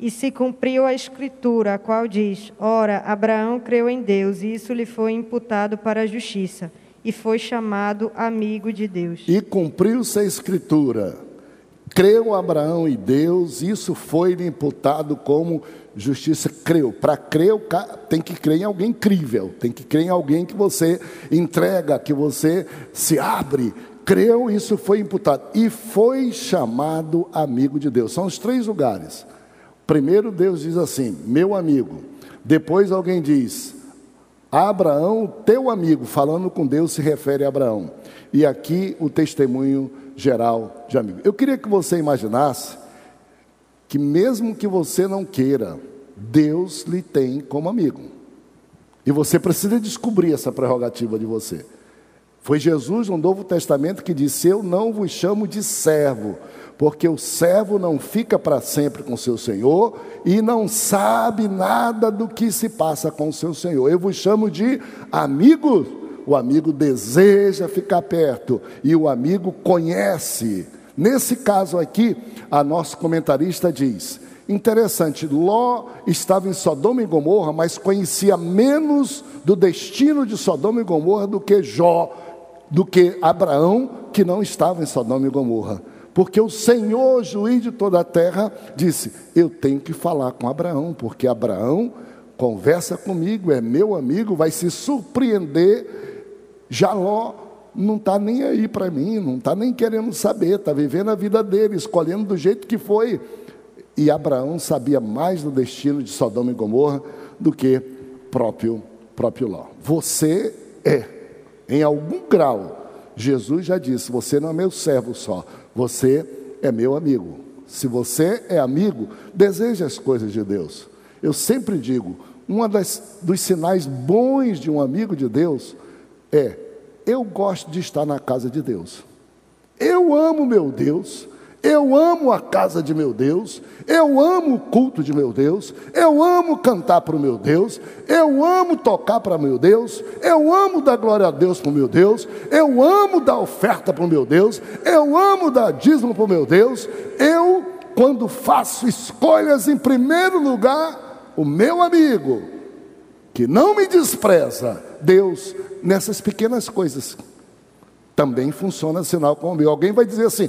Speaker 4: E se cumpriu a escritura, a qual diz: Ora, Abraão creu em Deus, e isso lhe foi imputado para a justiça, e foi chamado amigo de Deus.
Speaker 1: E cumpriu-se a escritura. Creu Abraão em Deus, isso foi lhe imputado como justiça. Creu. Para crer, tem que crer em alguém crível, tem que crer em alguém que você entrega, que você se abre. Creu, isso foi imputado. E foi chamado amigo de Deus. São os três lugares. Primeiro, Deus diz assim: meu amigo. Depois, alguém diz: Abraão, teu amigo, falando com Deus, se refere a Abraão. E aqui o testemunho geral de amigo. Eu queria que você imaginasse que, mesmo que você não queira, Deus lhe tem como amigo. E você precisa descobrir essa prerrogativa de você. Foi Jesus no Novo Testamento que disse: Eu não vos chamo de servo, porque o servo não fica para sempre com seu senhor e não sabe nada do que se passa com seu senhor. Eu vos chamo de amigo. O amigo deseja ficar perto e o amigo conhece. Nesse caso aqui, a nossa comentarista diz: interessante, Ló estava em Sodoma e Gomorra, mas conhecia menos do destino de Sodoma e Gomorra do que Jó, do que Abraão, que não estava em Sodoma e Gomorra. Porque o Senhor, juiz de toda a terra, disse: Eu tenho que falar com Abraão, porque Abraão conversa comigo, é meu amigo, vai se surpreender. Jaló não está nem aí para mim, não está nem querendo saber, está vivendo a vida dele, escolhendo do jeito que foi. E Abraão sabia mais do destino de Sodoma e Gomorra do que próprio próprio Ló. Você é, em algum grau, Jesus já disse: Você não é meu servo só, você é meu amigo. Se você é amigo, deseje as coisas de Deus. Eu sempre digo: um dos sinais bons de um amigo de Deus é: eu gosto de estar na casa de Deus. Eu amo meu Deus, eu amo a casa de meu Deus, eu amo o culto de meu Deus, eu amo cantar para o meu Deus, eu amo tocar para meu Deus, eu amo dar glória a Deus para o meu Deus, eu amo dar oferta para o meu Deus, eu amo dar dízimo para o meu Deus. Eu, quando faço escolhas, em primeiro lugar, o meu amigo, que não me despreza, Deus, nessas pequenas coisas, também funciona sinal com o meu. Alguém vai dizer assim: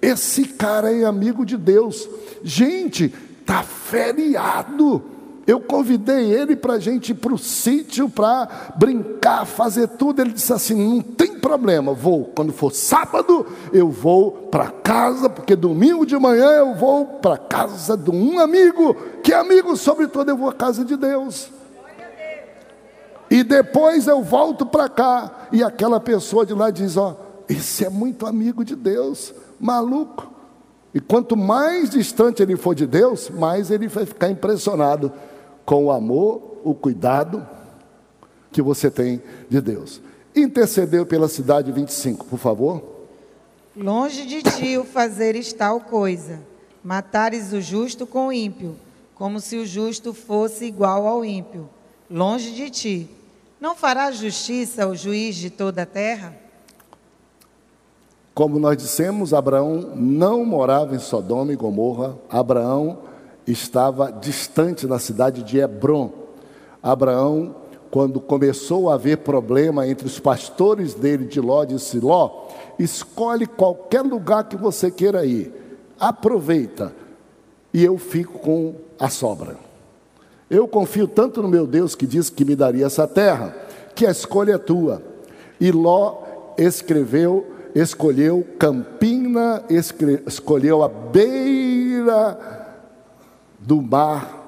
Speaker 1: esse cara é amigo de Deus. Gente, tá feriado. Eu convidei ele para a gente ir para o sítio para brincar, fazer tudo. Ele disse assim: não tem problema, vou. Quando for sábado, eu vou para casa, porque domingo de manhã eu vou para casa de um amigo, que é amigo, sobretudo, eu vou à casa de Deus. E depois eu volto para cá, e aquela pessoa de lá diz: Ó, esse é muito amigo de Deus maluco. E quanto mais distante ele for de Deus, mais ele vai ficar impressionado com o amor, o cuidado que você tem de Deus. Intercedeu pela cidade 25, por favor.
Speaker 2: Longe de ti o fazeres tal coisa, matares o justo com o ímpio, como se o justo fosse igual ao ímpio. Longe de ti. Não fará justiça o juiz de toda a terra?
Speaker 1: Como nós dissemos, Abraão não morava em Sodoma e Gomorra, Abraão estava distante na cidade de Hebron. Abraão, quando começou a haver problema entre os pastores dele de Ló, disse: Ló, escolhe qualquer lugar que você queira ir, aproveita, e eu fico com a sobra. Eu confio tanto no meu Deus que disse que me daria essa terra, que a escolha é tua. E Ló escreveu escolheu Campina, escolheu a beira do mar,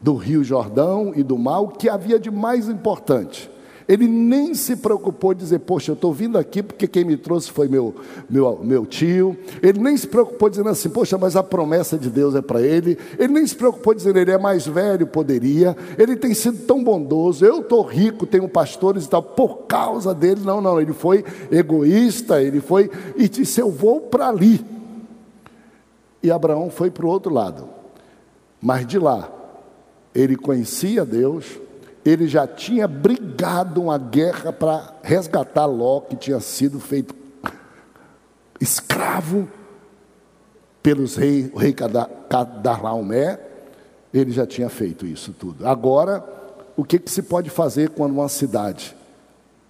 Speaker 1: do Rio Jordão e do mar, o que havia de mais importante. Ele nem se preocupou de dizer, poxa, eu estou vindo aqui porque quem me trouxe foi meu, meu, meu tio. Ele nem se preocupou dizendo assim, poxa, mas a promessa de Deus é para ele. Ele nem se preocupou dizendo, ele é mais velho, poderia. Ele tem sido tão bondoso. Eu estou rico, tenho pastores e tal. Por causa dele, não, não. Ele foi egoísta, ele foi e disse, eu vou para ali. E Abraão foi para o outro lado. Mas de lá, ele conhecia Deus ele já tinha brigado uma guerra para resgatar Ló, que tinha sido feito escravo pelos reis, o rei Cadarlaumé, ele já tinha feito isso tudo. Agora, o que, que se pode fazer quando uma cidade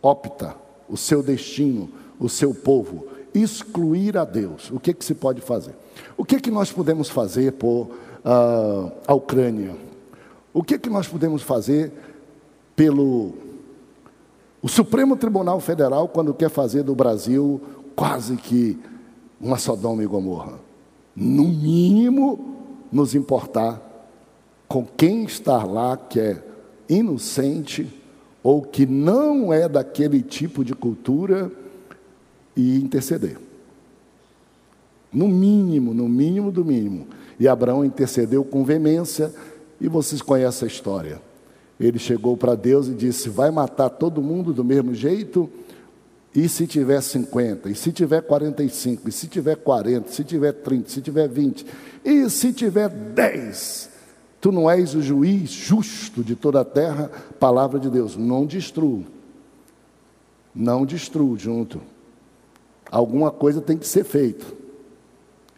Speaker 1: opta o seu destino, o seu povo, excluir a Deus? O que, que se pode fazer? O que, que nós podemos fazer por uh, a Ucrânia? O que, que nós podemos fazer pelo o Supremo Tribunal Federal quando quer fazer do Brasil quase que uma Sodoma e Gomorra. No mínimo, nos importar com quem está lá que é inocente ou que não é daquele tipo de cultura e interceder. No mínimo, no mínimo do mínimo. E Abraão intercedeu com veemência, e vocês conhecem a história. Ele chegou para Deus e disse: Vai matar todo mundo do mesmo jeito? E se tiver 50? E se tiver 45? E se tiver 40? E se tiver 30? E se tiver 20? E se tiver 10? Tu não és o juiz justo de toda a terra? Palavra de Deus: Não destrua. Não destrua junto. Alguma coisa tem que ser feita.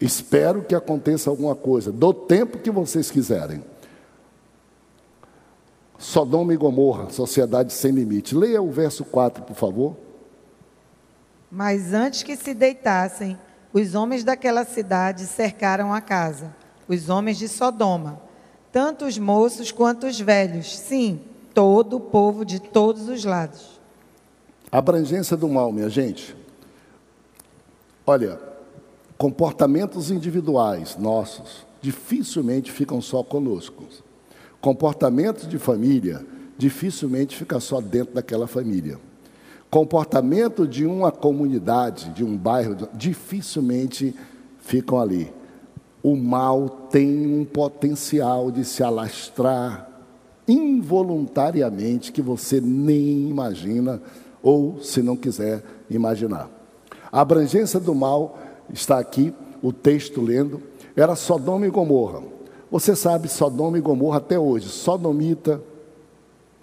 Speaker 1: Espero que aconteça alguma coisa. Do tempo que vocês quiserem. Sodoma e Gomorra, sociedade sem limite. Leia o verso 4, por favor.
Speaker 2: Mas antes que se deitassem, os homens daquela cidade cercaram a casa, os homens de Sodoma, tanto os moços quanto os velhos, sim, todo o povo de todos os lados.
Speaker 1: Abrangência do mal, minha gente. Olha, comportamentos individuais nossos dificilmente ficam só conosco. Comportamento de família dificilmente fica só dentro daquela família. Comportamento de uma comunidade, de um bairro, dificilmente ficam ali. O mal tem um potencial de se alastrar involuntariamente que você nem imagina ou, se não quiser, imaginar. A abrangência do mal está aqui, o texto lendo, era Sodoma e Gomorra. Você sabe Sodoma e Gomorra até hoje. Sodomita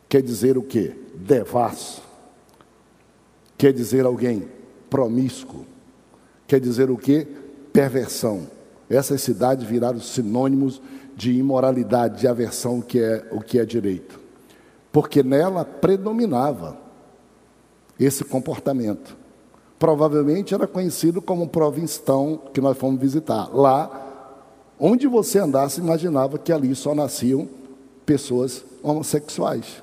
Speaker 1: quer dizer o quê? Devasso. Quer dizer alguém promíscuo. Quer dizer o quê? Perversão. Essas cidades viraram sinônimos de imoralidade, de aversão que é o que é direito. Porque nela predominava esse comportamento. Provavelmente era conhecido como provincião que nós fomos visitar. Lá Onde você andasse, imaginava que ali só nasciam pessoas homossexuais.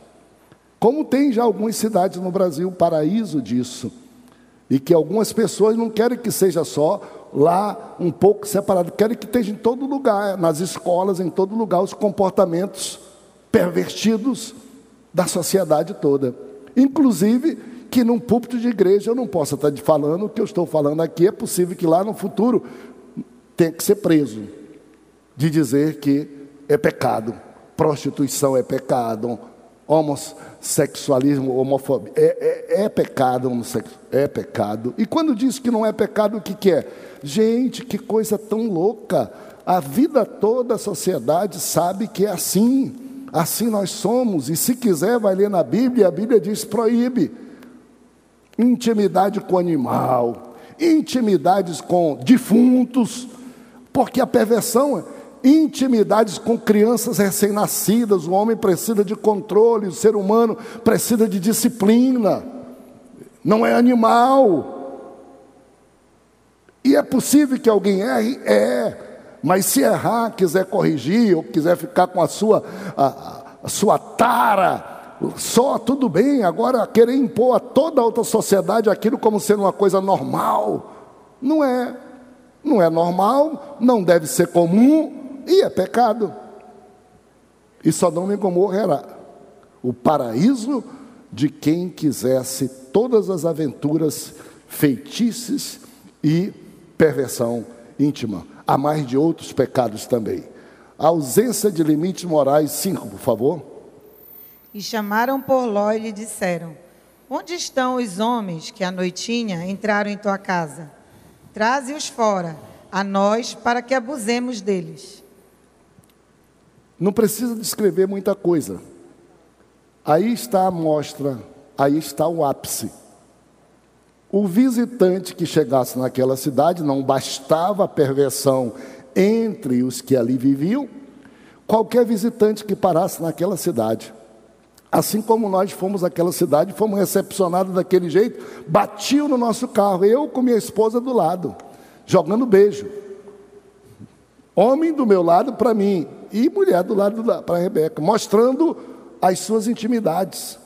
Speaker 1: Como tem já algumas cidades no Brasil paraíso disso. E que algumas pessoas não querem que seja só lá um pouco separado, querem que esteja em todo lugar, nas escolas, em todo lugar, os comportamentos pervertidos da sociedade toda. Inclusive que num púlpito de igreja eu não possa estar falando o que eu estou falando aqui, é possível que lá no futuro tenha que ser preso de dizer que é pecado, prostituição é pecado, homossexualismo, homofobia, é, é, é pecado, é pecado. E quando diz que não é pecado, o que, que é? Gente, que coisa tão louca! A vida toda a sociedade sabe que é assim, assim nós somos, e se quiser, vai ler na Bíblia, a Bíblia diz: proíbe intimidade com animal, intimidades com defuntos, porque a perversão intimidades com crianças recém-nascidas, o homem precisa de controle, o ser humano precisa de disciplina, não é animal. E é possível que alguém erre? É, mas se errar, quiser corrigir, ou quiser ficar com a sua, a, a sua tara, só tudo bem, agora querer impor a toda a outra sociedade aquilo como sendo uma coisa normal, não é. Não é normal, não deve ser comum, e é pecado. E Sodoma e Gomorra era o paraíso de quem quisesse todas as aventuras, feitiços e perversão íntima, a mais de outros pecados também. A ausência de limites morais, cinco, por favor.
Speaker 2: E chamaram por Ló e lhe disseram: Onde estão os homens que à noitinha entraram em tua casa? Traze-os fora, a nós, para que abusemos deles.
Speaker 1: Não precisa descrever muita coisa. Aí está a mostra, aí está o ápice. O visitante que chegasse naquela cidade, não bastava a perversão entre os que ali viviam, qualquer visitante que parasse naquela cidade, assim como nós fomos àquela cidade, fomos recepcionados daquele jeito, batiam no nosso carro, eu com minha esposa do lado, jogando beijo. Homem do meu lado para mim e mulher do lado para Rebeca, mostrando as suas intimidades.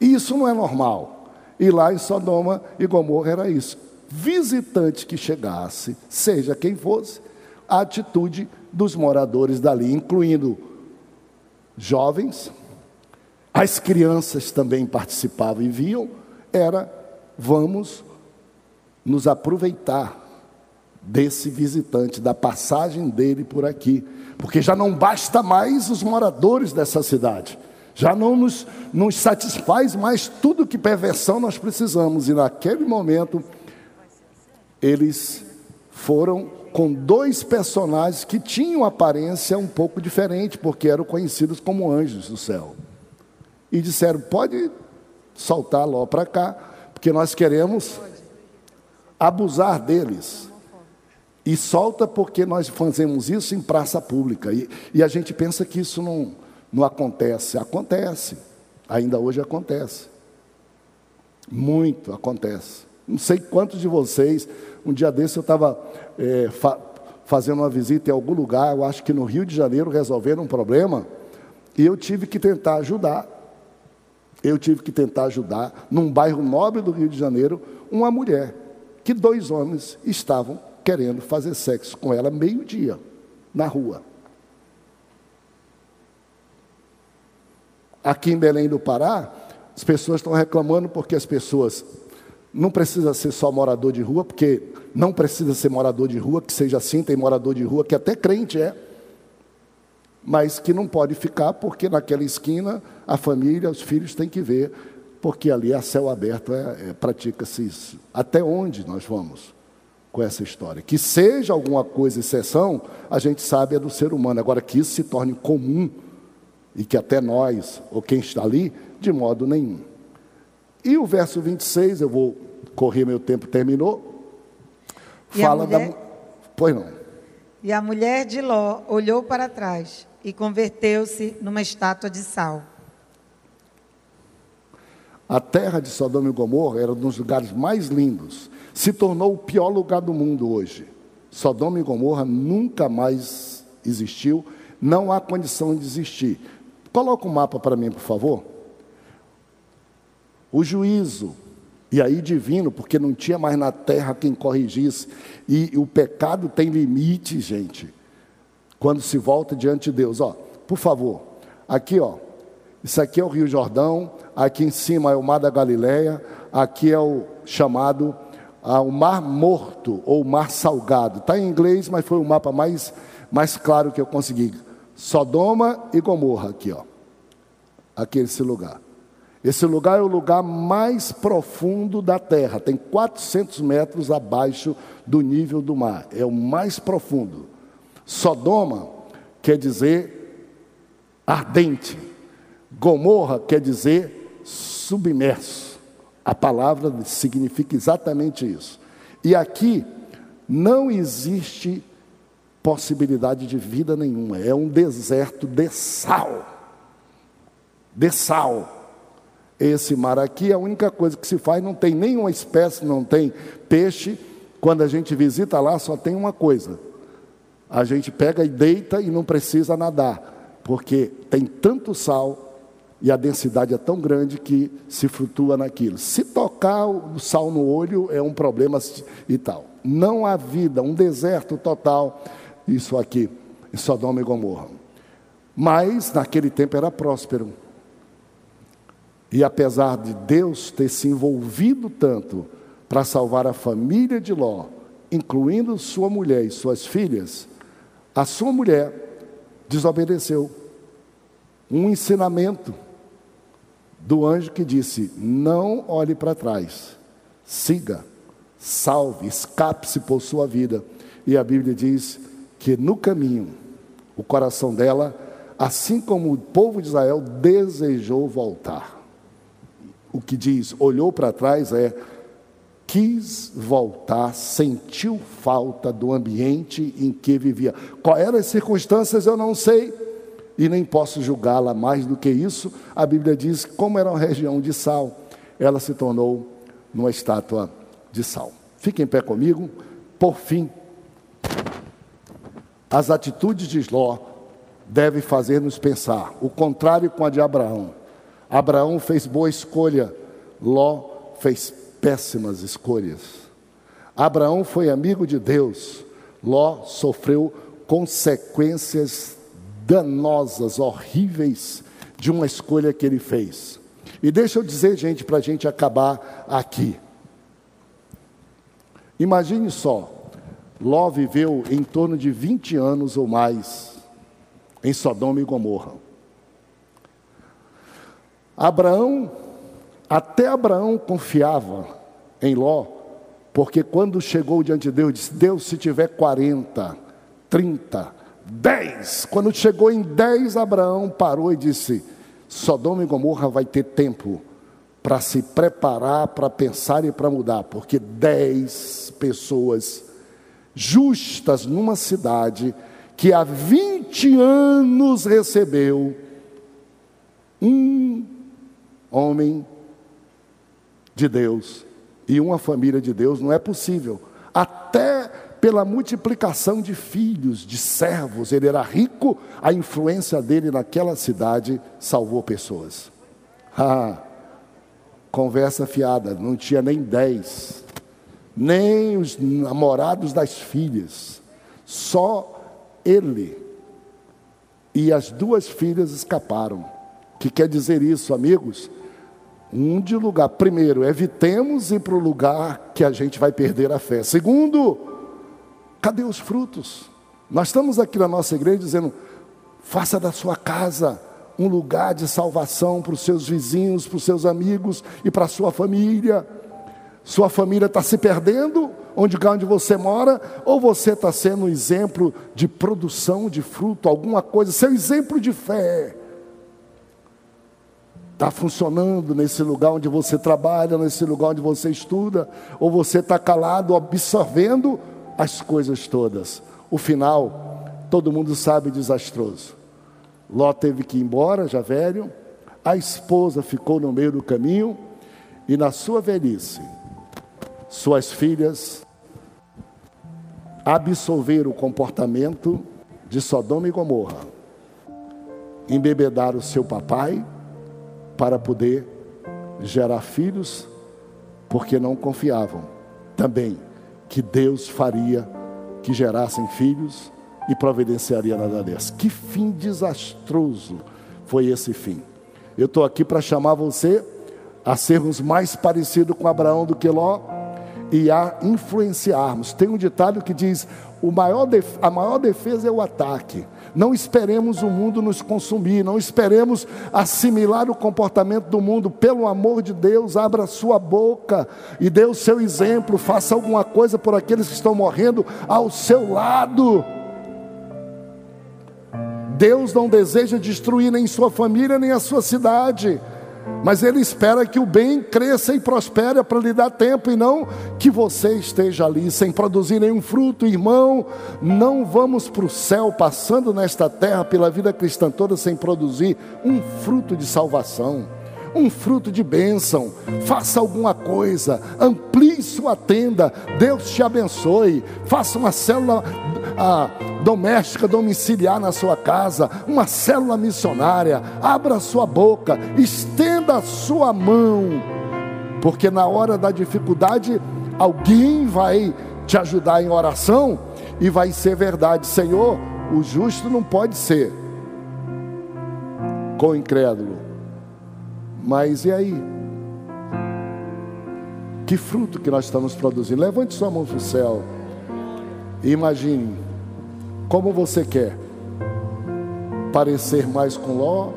Speaker 1: E isso não é normal. E lá em Sodoma e Gomorra era isso. Visitante que chegasse, seja quem fosse, a atitude dos moradores dali, incluindo jovens, as crianças também participavam e viam, era vamos nos aproveitar desse visitante, da passagem dele por aqui, porque já não basta mais os moradores dessa cidade. Já não nos, nos satisfaz mais tudo que perversão nós precisamos. E naquele momento, eles foram com dois personagens que tinham aparência um pouco diferente, porque eram conhecidos como anjos do céu. E disseram: pode soltar Ló para cá, porque nós queremos abusar deles. E solta porque nós fazemos isso em praça pública. E, e a gente pensa que isso não, não acontece? Acontece. Ainda hoje acontece. Muito acontece. Não sei quantos de vocês, um dia desse eu estava é, fa fazendo uma visita em algum lugar, eu acho que no Rio de Janeiro resolveram um problema, e eu tive que tentar ajudar. Eu tive que tentar ajudar, num bairro nobre do Rio de Janeiro, uma mulher, que dois homens estavam querendo fazer sexo com ela meio-dia, na rua. Aqui em Belém do Pará, as pessoas estão reclamando porque as pessoas não precisa ser só morador de rua, porque não precisa ser morador de rua, que seja assim, tem morador de rua que até crente é, mas que não pode ficar porque naquela esquina a família, os filhos têm que ver, porque ali a céu aberto é, é pratica-se isso. Até onde nós vamos com essa história? Que seja alguma coisa exceção, a gente sabe é do ser humano. Agora que isso se torne comum e que até nós, ou quem está ali, de modo nenhum. E o verso 26, eu vou correr, meu tempo terminou.
Speaker 2: E
Speaker 1: fala
Speaker 2: mulher...
Speaker 1: da. Pois não.
Speaker 2: E a mulher de Ló olhou para trás e converteu-se numa estátua de sal.
Speaker 1: A terra de Sodoma e Gomorra era um dos lugares mais lindos. Se tornou o pior lugar do mundo hoje. Sodoma e Gomorra nunca mais existiu, não há condição de existir. Coloca o um mapa para mim, por favor. O juízo, e aí divino, porque não tinha mais na terra quem corrigisse. E, o pecado tem limite, gente. Quando se volta diante de Deus, ó, por favor, aqui, ó, isso aqui é o Rio Jordão, aqui em cima é o Mar da Galileia, aqui é o chamado ah, o Mar Morto ou Mar Salgado. Está em inglês, mas foi o mapa mais, mais claro que eu consegui. Sodoma e Gomorra, aqui, ó. Aqui esse lugar. Esse lugar é o lugar mais profundo da terra, tem 400 metros abaixo do nível do mar, é o mais profundo. Sodoma quer dizer ardente, Gomorra quer dizer submerso. A palavra significa exatamente isso. E aqui não existe possibilidade de vida nenhuma. É um deserto de sal. De sal. Esse mar aqui, a única coisa que se faz, não tem nenhuma espécie, não tem peixe. Quando a gente visita lá, só tem uma coisa: a gente pega e deita e não precisa nadar, porque tem tanto sal e a densidade é tão grande que se flutua naquilo. Se tocar o sal no olho, é um problema e tal. Não há vida, um deserto total isso aqui, em Sodoma e Gomorra. Mas naquele tempo era próspero. E apesar de Deus ter se envolvido tanto para salvar a família de Ló, incluindo sua mulher e suas filhas, a sua mulher desobedeceu. Um ensinamento do anjo que disse: Não olhe para trás, siga, salve, escape-se por sua vida. E a Bíblia diz que no caminho, o coração dela, assim como o povo de Israel, desejou voltar. O que diz, olhou para trás é quis voltar, sentiu falta do ambiente em que vivia. Qual eram as circunstâncias, eu não sei, e nem posso julgá-la mais do que isso. A Bíblia diz como era uma região de sal, ela se tornou numa estátua de sal. Fique em pé comigo. Por fim, as atitudes de Ló devem fazer-nos pensar, o contrário com a de Abraão. Abraão fez boa escolha, Ló fez péssimas escolhas. Abraão foi amigo de Deus, Ló sofreu consequências danosas, horríveis de uma escolha que ele fez. E deixa eu dizer, gente, para a gente acabar aqui. Imagine só, Ló viveu em torno de 20 anos ou mais em Sodoma e Gomorra. Abraão, até Abraão confiava em Ló, porque quando chegou diante de Deus, disse: Deus, se tiver 40, 30, 10. Quando chegou em 10, Abraão parou e disse: Sodoma e Gomorra vai ter tempo para se preparar, para pensar e para mudar, porque 10 pessoas justas numa cidade que há 20 anos recebeu um homem de Deus e uma família de Deus, não é possível. Até pela multiplicação de filhos, de servos, ele era rico, a influência dele naquela cidade salvou pessoas. Ah, conversa fiada, não tinha nem dez nem os namorados das filhas, só ele e as duas filhas escaparam. Que quer dizer isso, amigos? Um de lugar. Primeiro, evitemos ir para o lugar que a gente vai perder a fé. Segundo, cadê os frutos? Nós estamos aqui na nossa igreja dizendo: faça da sua casa um lugar de salvação para os seus vizinhos, para os seus amigos e para a sua família. Sua família está se perdendo, onde, onde você mora, ou você está sendo um exemplo de produção de fruto, alguma coisa, seu exemplo de fé. Está funcionando nesse lugar onde você trabalha, nesse lugar onde você estuda, ou você está calado, absorvendo as coisas todas. O final, todo mundo sabe, desastroso. Ló teve que ir embora, já velho, a esposa ficou no meio do caminho, e na sua velhice, suas filhas absolver o comportamento de Sodoma e Gomorra, embebedar o seu papai para poder gerar filhos, porque não confiavam também que Deus faria que gerassem filhos e providenciaria nada dessa. Que fim desastroso foi esse fim. Eu estou aqui para chamar você a sermos mais parecidos com Abraão do que Ló e a influenciarmos. Tem um ditado que diz: maior a maior defesa é o ataque. Não esperemos o mundo nos consumir, não esperemos assimilar o comportamento do mundo. Pelo amor de Deus, abra sua boca e dê o seu exemplo, faça alguma coisa por aqueles que estão morrendo ao seu lado. Deus não deseja destruir nem sua família, nem a sua cidade mas Ele espera que o bem cresça e prospere para lhe dar tempo e não que você esteja ali sem produzir nenhum fruto, irmão. Não vamos para o céu passando nesta terra pela vida cristã toda sem produzir um fruto de salvação um fruto de bênção, faça alguma coisa, amplie sua tenda, Deus te abençoe, faça uma célula ah, doméstica, domiciliar na sua casa, uma célula missionária, abra sua boca, estenda a sua mão, porque na hora da dificuldade, alguém vai te ajudar em oração e vai ser verdade, Senhor, o justo não pode ser com o incrédulo Mas e aí? Que fruto que nós estamos produzindo? Levante sua mão para o céu imagine como você quer parecer mais com Ló,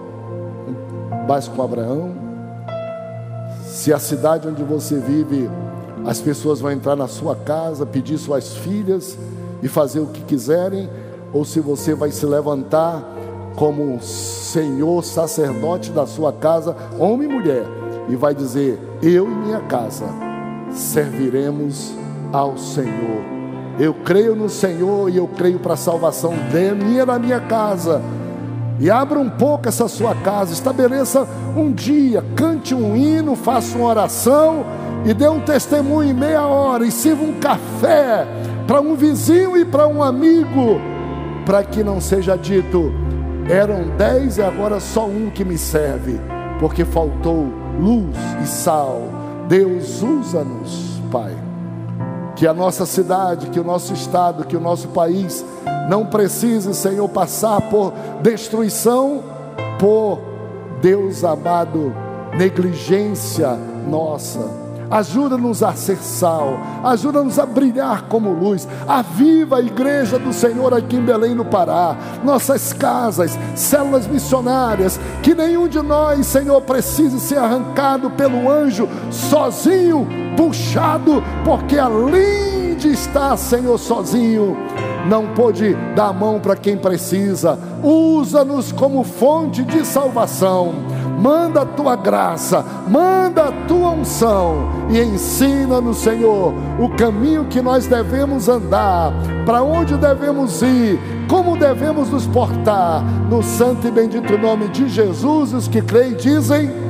Speaker 1: mais com Abraão. Se a cidade onde você vive, as pessoas vão entrar na sua casa, pedir suas filhas e fazer o que quiserem, ou se você vai se levantar como senhor sacerdote da sua casa, homem e mulher, e vai dizer: Eu e minha casa serviremos ao Senhor. Eu creio no Senhor e eu creio para a salvação de minha da minha casa. E abra um pouco essa sua casa, estabeleça um dia, cante um hino, faça uma oração e dê um testemunho em meia hora e sirva um café para um vizinho e para um amigo, para que não seja dito, eram dez e agora só um que me serve, porque faltou luz e sal. Deus usa-nos, Pai. Que a nossa cidade, que o nosso estado, que o nosso país não precise, Senhor, passar por destruição, por Deus amado, negligência nossa Ajuda-nos a ser sal, ajuda-nos a brilhar como luz. Aviva a igreja do Senhor aqui em Belém no Pará, nossas casas, células missionárias, que nenhum de nós, Senhor, precise ser arrancado pelo anjo sozinho, puxado, porque além de estar, Senhor, sozinho, não pôde dar a mão para quem precisa. Usa-nos como fonte de salvação manda a tua graça, manda a tua unção e ensina-nos, Senhor, o caminho que nós devemos andar, para onde devemos ir, como devemos nos portar, no santo e bendito nome de Jesus, os que creem dizem.